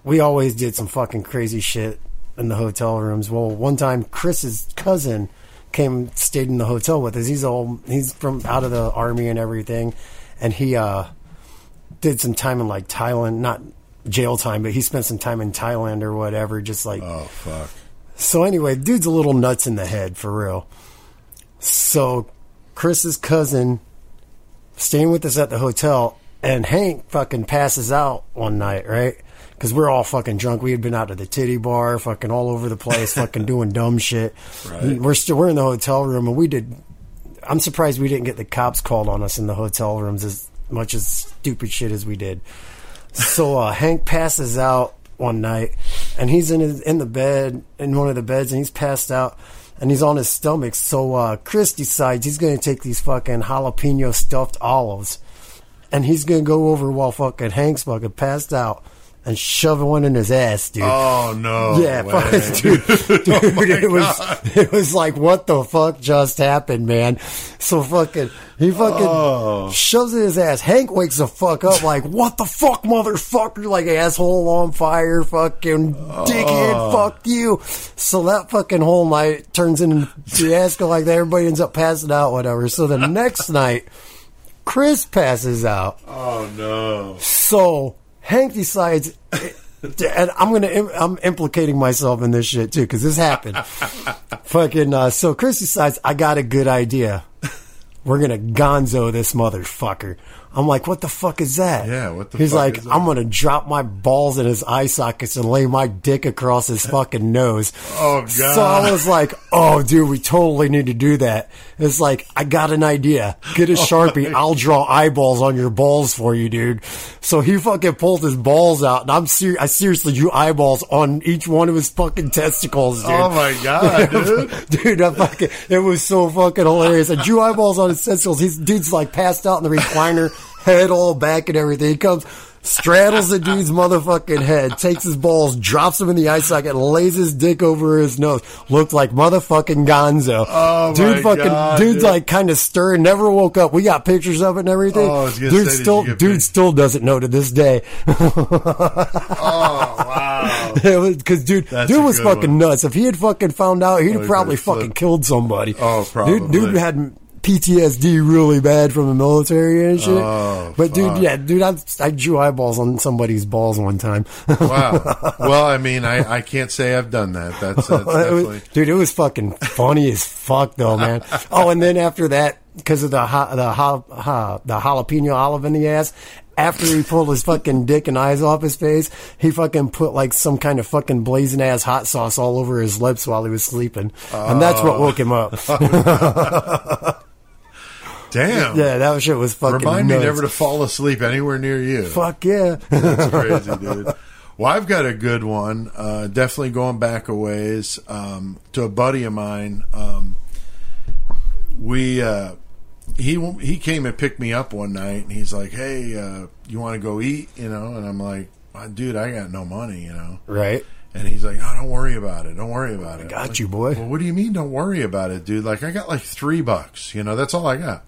we always did some fucking crazy shit in the hotel rooms. Well, one time Chris's cousin came stayed in the hotel with us. He's all he's from out of the army and everything, and he uh did some time in like Thailand, not jail time, but he spent some time in Thailand or whatever, just like Oh fuck. so anyway, dude's a little nuts in the head for real. So Chris's cousin staying with us at the hotel, and Hank fucking passes out one night, right? Because we're all fucking drunk. We had been out to the titty bar, fucking all over the place, fucking doing dumb shit. Right. We're still we're in the hotel room, and we did. I'm surprised we didn't get the cops called on us in the hotel rooms as much as stupid shit as we did. So uh, Hank passes out one night, and he's in his, in the bed in one of the beds, and he's passed out, and he's on his stomach. So uh, Chris decides he's going to take these fucking jalapeno stuffed olives, and he's going to go over while fucking Hank's fucking passed out, and shoving one in his ass, dude. Oh no! Yeah, dude, oh, dude, Oh, it was God. it was like what the fuck just happened, man. So fucking he fucking Oh. shoves it in his ass. Hank wakes the fuck up like what the fuck, motherfucker, like asshole on fire, fucking dickhead, Oh. fuck you. So that fucking whole night turns into fiasco like that. Everybody ends up passing out, whatever. So the next night, Chris passes out. Oh no! So Hank decides, and I'm gonna, I'm implicating myself in this shit too because this happened. Fucking. Uh, so Chris decides I got a good idea. We're gonna Gonzo this motherfucker. I'm like, what the fuck is that? Yeah, what the He's fuck like? I'm gonna drop my balls in his eye sockets and lay my dick across his fucking nose. Oh, God. So I was like, oh, dude, we totally need to do that. It's like, I got an idea. Get a oh, sharpie. I'll draw eyeballs on your balls for you, dude. So he fucking pulled his balls out, and I'm ser- I seriously drew eyeballs on each one of his fucking testicles, dude. Oh my god, dude! Dude, I fucking, it was so fucking hilarious. I drew eyeballs on his testicles. His dude's like passed out in the recliner, head all back and everything. He comes, straddles the dude's motherfucking head, takes his balls, drops them in the eye socket, lays his dick over his nose. Looked like motherfucking Gonzo. Oh, dude, my fucking, God, dude's dude. like kind of stirring, never woke up. We got pictures of it and everything. Oh, I was gonna dude still, dude still doesn't know to this day. Oh wow! Because dude, That's dude was fucking one. nuts. If he had fucking found out, he'd Oh, have probably fucking killed somebody. Oh, Dude, dude probably. had PTSD really bad from the military and shit. Oh, but dude, yeah, dude, I, I drew eyeballs on somebody's balls one time. Wow. Well, I mean, I, I can't say I've done that. That's, that's It was- definitely. dude, it was fucking funny as fuck though, man. Oh, and then after that, because of the ha- the ha- ha- the jalapeno olive in the ass. After he pulled his fucking dick and eyes off his face, he fucking put like some kind of fucking blazing ass hot sauce all over his lips while he was sleeping, and that's what oh. woke him up. Damn. yeah, that shit was fucking. Remind me never to fall asleep anywhere near you. Fuck yeah. That's crazy, dude. Well, I've got a good one. Uh, definitely going back a ways um, to a buddy of mine. Um, we uh, he he came and picked me up one night, and he's like, "Hey, uh, you want to go eat?" You know, and I'm like, "Uh, "Dude, I got no money," you know. right. And he's like, "No, don't worry about it. Don't worry about it." got like, you, boy. Well, what do you mean? Don't worry about it, dude. Like, I got like three bucks. You know, that's all I got.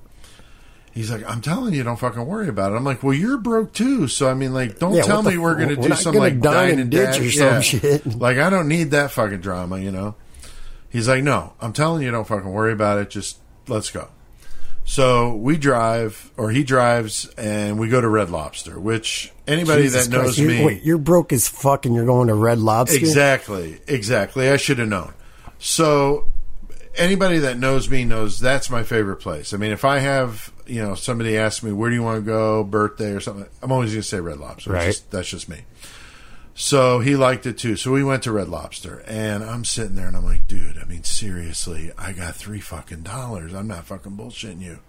He's like, I'm telling you, don't fucking worry about it. I'm like, well, you're broke too, so I mean, like, don't Yeah, tell me we're gonna we're do some like dine and ditch or some yeah. shit. Like, I don't need that fucking drama, you know. He's like, no, I'm telling you, don't fucking worry about it. Just let's go. So we drive, or he drives, and we go to Red Lobster, which anybody Jesus that knows Christ, me, Wait, you're broke as fuck and you're going to Red Lobster? Exactly, exactly. I should have known. So, anybody that knows me knows that's my favorite place. I mean, if I have, you know, somebody asks me where do you want to go, birthday or something, I'm always going to say Red Lobster. Right. just- that's just me. So he liked it too. So we went to Red Lobster, and I'm sitting there, and I'm like, dude, I mean, seriously, I got three fucking dollars. I'm not fucking bullshitting you.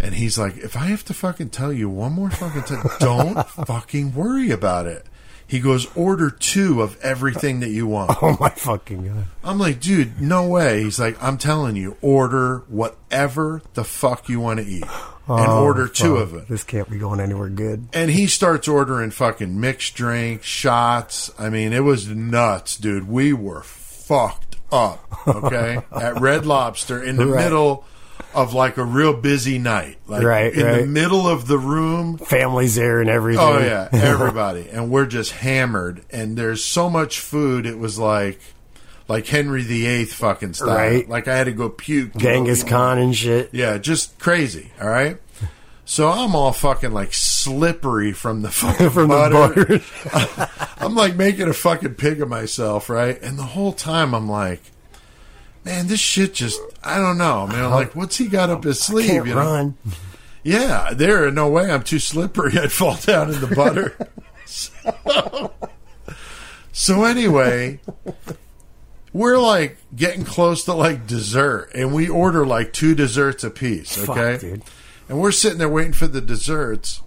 And he's like, if I have to fucking tell you one more fucking time, don't fucking worry about it. He goes, order two of everything that you want. Oh my fucking god. I'm like, dude, no way. He's like, I'm telling you, order whatever the fuck you want to eat and Oh, order two fuck. of it. This can't be going anywhere good. And he starts ordering fucking mixed drinks, shots. I mean, it was nuts, dude. We were fucked up, okay? At Red Lobster in the Right. middle of like a real busy night. Like Right, in the middle of the room. Families there and everything. Oh yeah, everybody. and we're just hammered and there's so much food it was like like Henry VIII fucking style. Right. Like I had to go puke. Genghis? Khan and shit. Yeah, just crazy. All right. So I'm all fucking like slippery from the fucking From the butter. butter. I'm like making a fucking pig of myself, right? And the whole time I'm like, man, this shit just I don't know. Man, I'm like, what's he got up his sleeve? Can't you know? run. Yeah, there no way. I'm too slippery. I'd fall down in the butter. so, so anyway, we're like getting close to like dessert, and we order like two desserts a piece. Fuck, Okay, dude. and we're sitting there waiting for the desserts.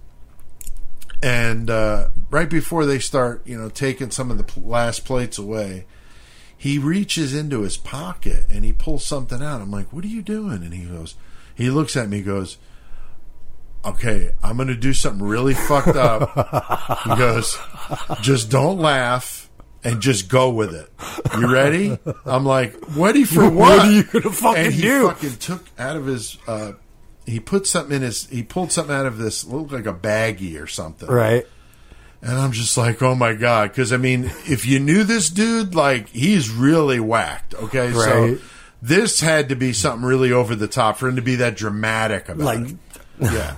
And uh, right before they start, you know, taking some of the last plates away, he reaches into his pocket and he pulls something out. I'm like, "What are you doing?" And he goes, he looks at me, goes, okay, I'm going to do something really fucked up. He goes, just don't laugh and just go with it. You ready? I'm like, ready for what? What are you gonna fucking and he do? fucking took out of his, uh, he put something in his, he pulled something out of this, looked like a baggie or something. Right. And I'm just like, oh my God. Because, I mean, if you knew this dude, like, he's really whacked. Okay. Right. So this had to be something really over the top for him to be that dramatic about Like- it. Yeah.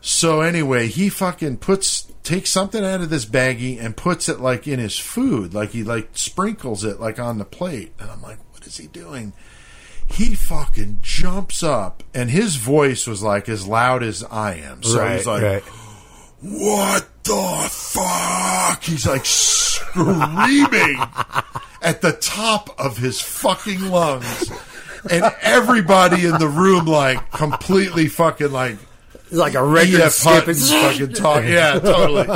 So anyway, he fucking puts, takes something out of this baggie and puts it like in his food. Like he like sprinkles it like on the plate. And I'm like, what is he doing? He fucking jumps up and his voice was like as loud as I am. So right. he's like, right. What the fuck? He's like screaming at the top of his fucking lungs. And everybody in the room, like, completely fucking, like, Like a regular E.F. skip. Hutton fucking talk. Yeah, totally.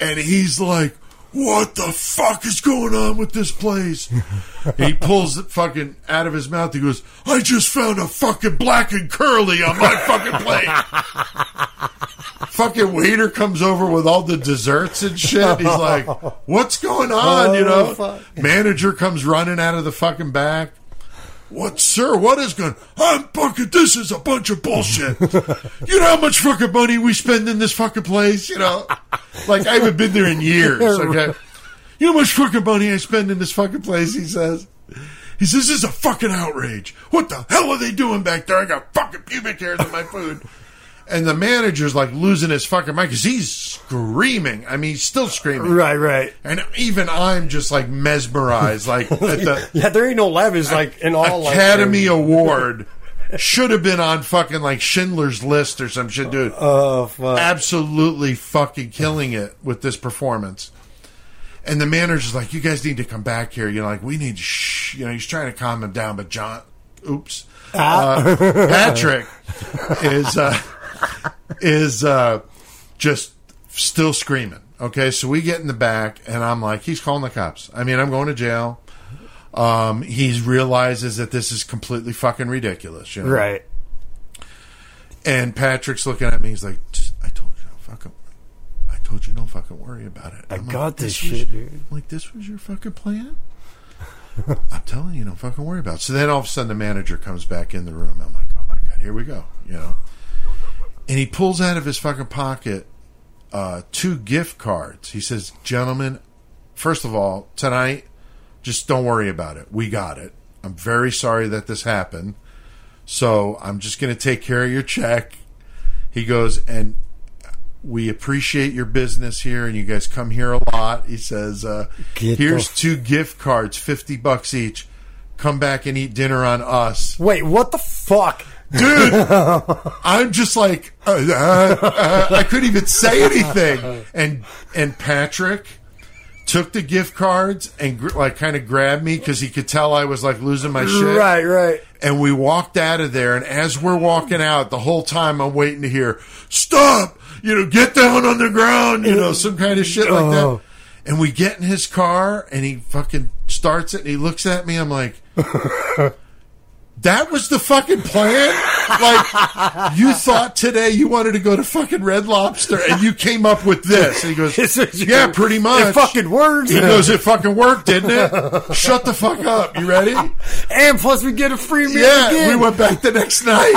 And he's like, what the fuck is going on with this place? he pulls it fucking out of his mouth. He goes, I just found a fucking black and curly on my fucking plate. fucking waiter comes over with all the desserts and shit. He's like, what's going on? you Oh, know, fuck. manager comes running out of the fucking back. What, sir? What is going? I'm fucking. This is a bunch of bullshit. you know how much fucking money we spend in this fucking place? You know, like I haven't been there in years. Okay, you know how much fucking money I spend in this fucking place? He says. He says this is a fucking outrage. What the hell are they doing back there? I got fucking pubic hairs in my food. And the manager's like losing his fucking mind because he's screaming. I mean, he's still screaming. Right, right. And even I'm just like mesmerized, like at the Yeah, there ain't no levels like in all Academy um, Award should have been on fucking like Schindler's List or some shit, dude. Oh fuck! Absolutely fucking killing it with this performance. And the manager's like, "You guys need to come back here." You know, like we need, to shh. You know, he's trying to calm him down, but John, oops, uh, Patrick is uh, is uh, just still screaming. Okay, so we get in the back, and I'm like, he's calling the cops. I mean, I'm going to jail. Um, he realizes that this is completely fucking ridiculous. You know? Right. And Patrick's looking at me. He's like, "I told you, don't fucking. I told you, don't fucking worry about it." I I'm like, got this was- shit, dude. I'm like, this was your fucking plan. I'm telling you, don't fucking worry about it. So then all of a sudden the manager comes back in the room. I'm like, oh my God, here we go. You know? And he pulls out of his fucking pocket uh, two gift cards. He says, gentlemen, first of all, tonight, just don't worry about it. We got it. I'm very sorry that this happened. So I'm just going to take care of your check. He goes, and we appreciate your business here, and you guys come here a lot. He says, uh, "Here's the- two gift cards, fifty bucks each. Come back and eat dinner on us, Wait, what the fuck? Dude." I'm just like, uh, uh, uh, I couldn't even say anything. And and Patrick took the gift cards and gr- like kind of grabbed me because he could tell I was like losing my shit. Right, right. And we walked out of there, and as we're walking out, the whole time I'm waiting to hear, stop, you know, get down on the ground, you know, some kind of shit like Oh. that. And we get in his car, and he fucking starts it, and he looks at me, I'm like, that was the fucking plan? Like, you thought today you wanted to go to fucking Red Lobster, and you came up with this. And he goes, yeah, pretty much. It fucking works. He goes, it fucking worked, didn't it? Shut the fuck up. You ready? and plus we get a free meal Yeah, again. we went back the next night.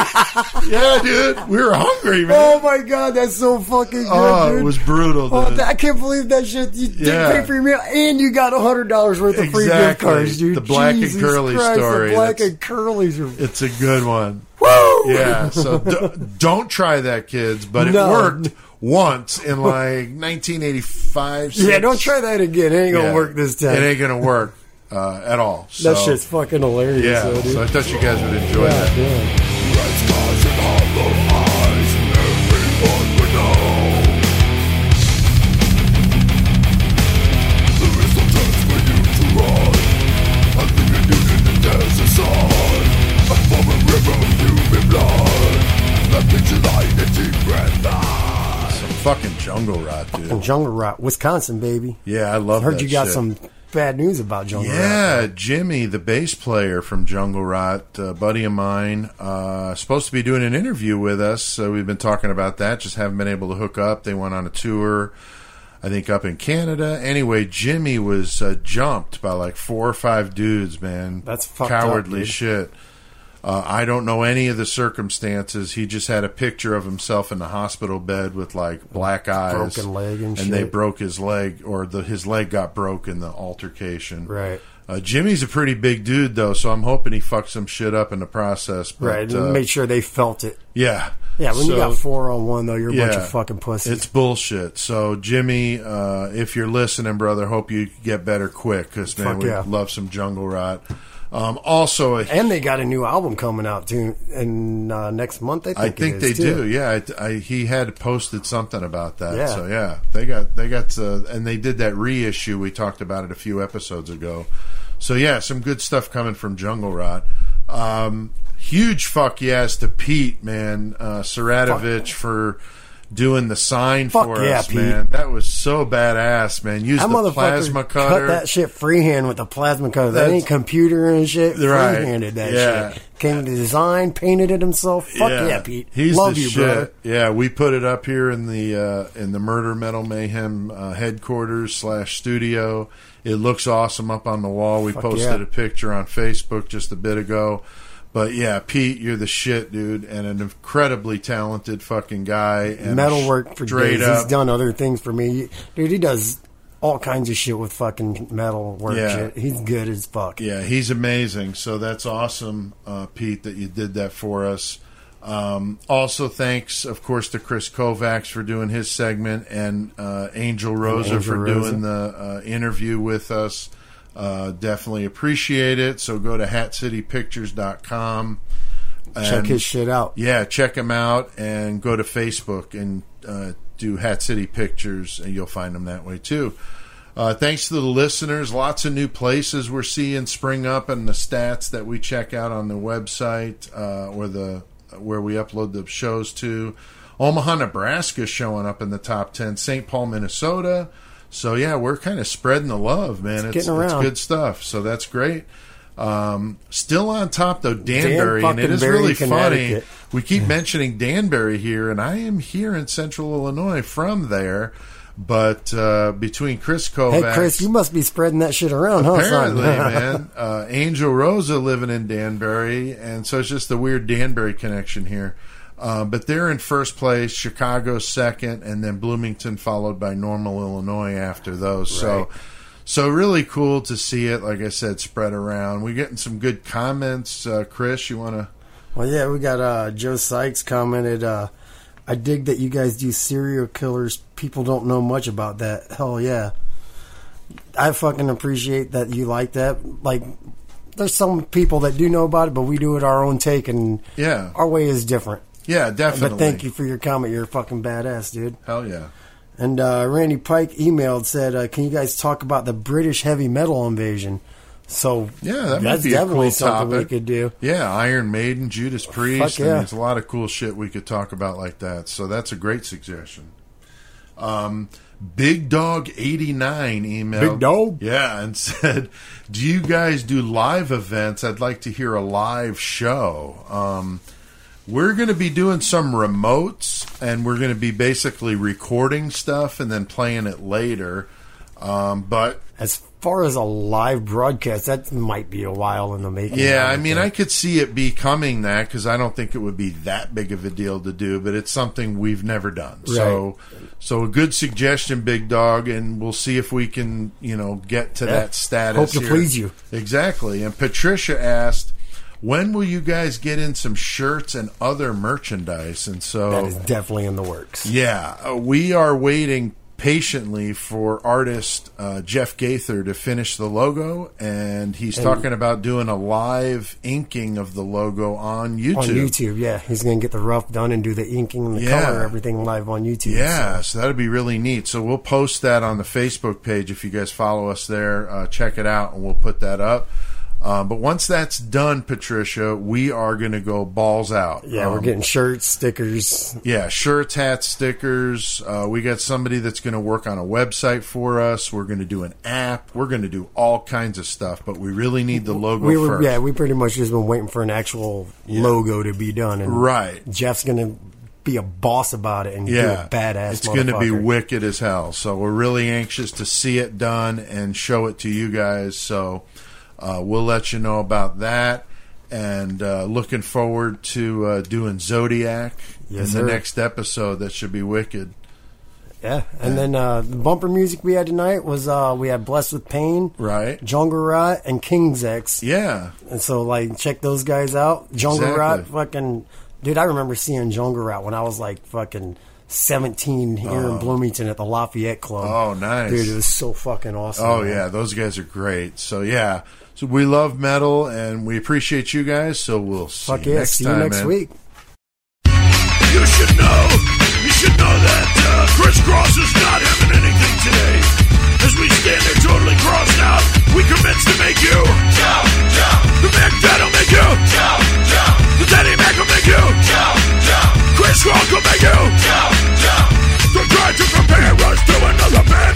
yeah, dude, we were hungry, man. Oh my god, that's so fucking good, Oh, dude. it was brutal, Oh. I can't believe that shit. You Yeah. did pay for your meal, and you got a hundred dollars worth of free gift cards, dude. The black and curly Christ, story, The black that's- and curlies it's a good one. woo. Yeah, so d- don't try that, kids. But it No. worked once in like 1985. Yeah, six. don't try that again. It ain't gonna Yeah. work this time. It ain't gonna work uh, at all. So, that shit's fucking hilarious. yeah. though, dude. So I thought you guys would enjoy God that. damn. Fucking jungle rot, dude. And Jungle rot, Wisconsin, baby. Yeah, I love. Heard that you got shit. some bad news about Jungle Yeah, Rot. Jimmy, the bass player from Jungle Rot, a buddy of mine, uh, supposed to be doing an interview with us. So we've been talking about that. Just haven't been able to hook up. They went on a tour, I think, up in Canada. Anyway, Jimmy was uh, jumped by like four or five dudes. Man, That's up, cowardly dude. shit. Uh, I don't know any of the circumstances. He just had a picture of himself in the hospital bed with like black eyes, Broken leg and they shit. broke his leg, or the his leg got broke in the altercation. Right. Uh, Jimmy's a pretty big dude though, so I'm hoping he fucks some shit up in the process. But, Right. uh, Make sure they felt it. yeah. Yeah, when you got four on one, though, you're a bunch of fucking pussies. It's bullshit. So Jimmy, uh, if you're listening, brother, hope you get better quick because man, Fuck we yeah. love some jungle rot. Um, also, a and they got a new album coming out too, in uh, next month. I think, I think they too. do. Yeah, I, I, he had posted something about that. Yeah. So yeah, they got they got uh, and they did that reissue. We talked about it a few episodes ago. So yeah, some good stuff coming from Jungle Rot. Um, huge fuck yes to Pete, man, uh, Saratovich for doing the sign Fuck for yeah, us, Pete. man. That was so badass, man. Use That the plasma cut that shit freehand with the plasma cutter. That That's- ain't computer and shit. Right. Freehanded that Yeah. shit. Came to design, painted it himself. Fuck yeah, Pete. He's Love you, shit. brother. Yeah, we put it up here in the uh, in the Murder Metal Mayhem uh, headquarters slash studio. It looks awesome up on the wall. We Fuck posted yeah. a picture on Facebook just a bit ago. But yeah, Pete, you're the shit, dude, and an incredibly talented fucking guy. And Metal work for days. up. He's done other things for me. Dude, he does all kinds of shit with fucking metal work Yeah. shit. He's good as fuck. Yeah, he's amazing. So that's awesome, uh, Pete, that you did that for us. Um, also, thanks, of course, to Chris Kovacs for doing his segment and uh, Angel Rosa Angel for Rosa. doing the uh, interview with us. Uh, definitely appreciate it. So go to hatcitypictures.com. Check his shit out. yeah, check him out and go to Facebook and uh, do Hat City Pictures, and you'll find them that way too. Uh, thanks to the listeners, lots of new places we're seeing spring up, and the stats that we check out on the website uh, or the where we upload the shows to. Omaha, Nebraska, showing up in the top ten. St. Paul, Minnesota. So yeah, we're kind of spreading the love, man. It's, getting around. good stuff. So that's great. Um, still on top though, Danbury, Dan and it is Berry, really funny. We keep mentioning Danbury here, and I am here in Central Illinois from there. But uh, between Chris Kovacs, Hey, Chris, you must be spreading that shit around, huh, apparently, man, uh, Angel Rosa living in Danbury, and so it's just a weird Danbury connection here. Uh, but they're in first place, Chicago second, and then Bloomington followed by Normal, Illinois after those. So, so really cool to see it. Like I said, spread around. We're getting some good comments. Uh, Chris, you want to? Well, yeah, we got uh, Joe Sykes commented. Uh, I dig that you guys do serial killers. People don't know much about that. Hell yeah. I fucking appreciate that you like that. Like, there's some people that do know about it, but we do it our own take, and Yeah, our way is different. Yeah, definitely. But thank you for your comment. You're a fucking badass, dude. Hell yeah. And uh, Randy Pike emailed said, uh, "Can you guys talk about the British heavy metal invasion?" So Yeah, that that's be a definitely cool something we could do. Yeah, Iron Maiden, Judas Priest. mean, yeah. there's a lot of cool shit we could talk about like that. So that's a great suggestion. Um, Big Dog eighty nine emailed. Big Dog? yeah, and said, "Do you guys do live events? I'd like to hear a live show." Um, we're going to be doing some remotes, and we're going to be basically recording stuff and then playing it later. Um, but As far as a live broadcast, that might be a while in the making. Yeah, I mean, think. I could see it becoming that because I don't think it would be that big of a deal to do, but it's something we've never done. So, so a good suggestion, Big Dog, and we'll see if we can, you know, get to Yeah. that status. Hope to here. please you. Exactly. And Patricia asked, "When will you guys get in some shirts and other merchandise?" And so that is definitely in the works. yeah, uh, we are waiting patiently for artist uh, Jeff Gaither to finish the logo, and he's And- talking about doing a live inking of the logo on YouTube. On YouTube, yeah, he's gonna get the rough done and do the inking and the Yeah. color, everything live on YouTube. Yeah, so. so that'd be really neat. So we'll post that on the Facebook page if you guys follow us there. Uh, check it out, and we'll put that up. Um, but once that's done, Patricia, we are going to go balls out. Yeah, we're Um, getting shirts, stickers. yeah, shirts, hats, stickers. Uh, we got somebody that's going to work on a website for us. We're going to do an app. We're going to do all kinds of stuff, but we really need the logo We were, first. yeah, we pretty much just been waiting for an actual logo to be done, and Right. Jeff's gonna be a boss about it and do yeah, a badass. It's going to be wicked as hell. So we're really anxious to see it done and show it to you guys. So uh, we'll let you know about that. And uh, looking forward to uh, doing Zodiac Yes, in sir. the next episode. That should be wicked. Yeah, and then uh, the bumper music we had tonight was uh, we had "Blessed with Pain," Right? Jungle Rot, and King's X. Yeah. And so, like, check those guys out. Jungle Exactly. Rot, fucking dude. I remember seeing Jungle Rot when I was like fucking seventeen here in Bloomington at the Lafayette Club. Oh, nice. dude! It was so fucking awesome. Oh man. yeah, those guys are great. So yeah, so we love metal and we appreciate you guys. So we'll see Fuck you yeah! next See time. you next man. week. You should know, you should know that uh, Kris Kross is not having anything today. As we stand there totally crossed out, we commence to make you jump, jump. The Mac Dad'll make you jump, jump. The Daddy Mac will make you jump, jump. Kris Kross will make you jump, jump. Don't try to compare us to another band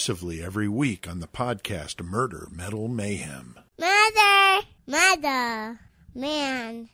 exclusively every week on the podcast Murder Metal Mayhem. Mother, mother, man.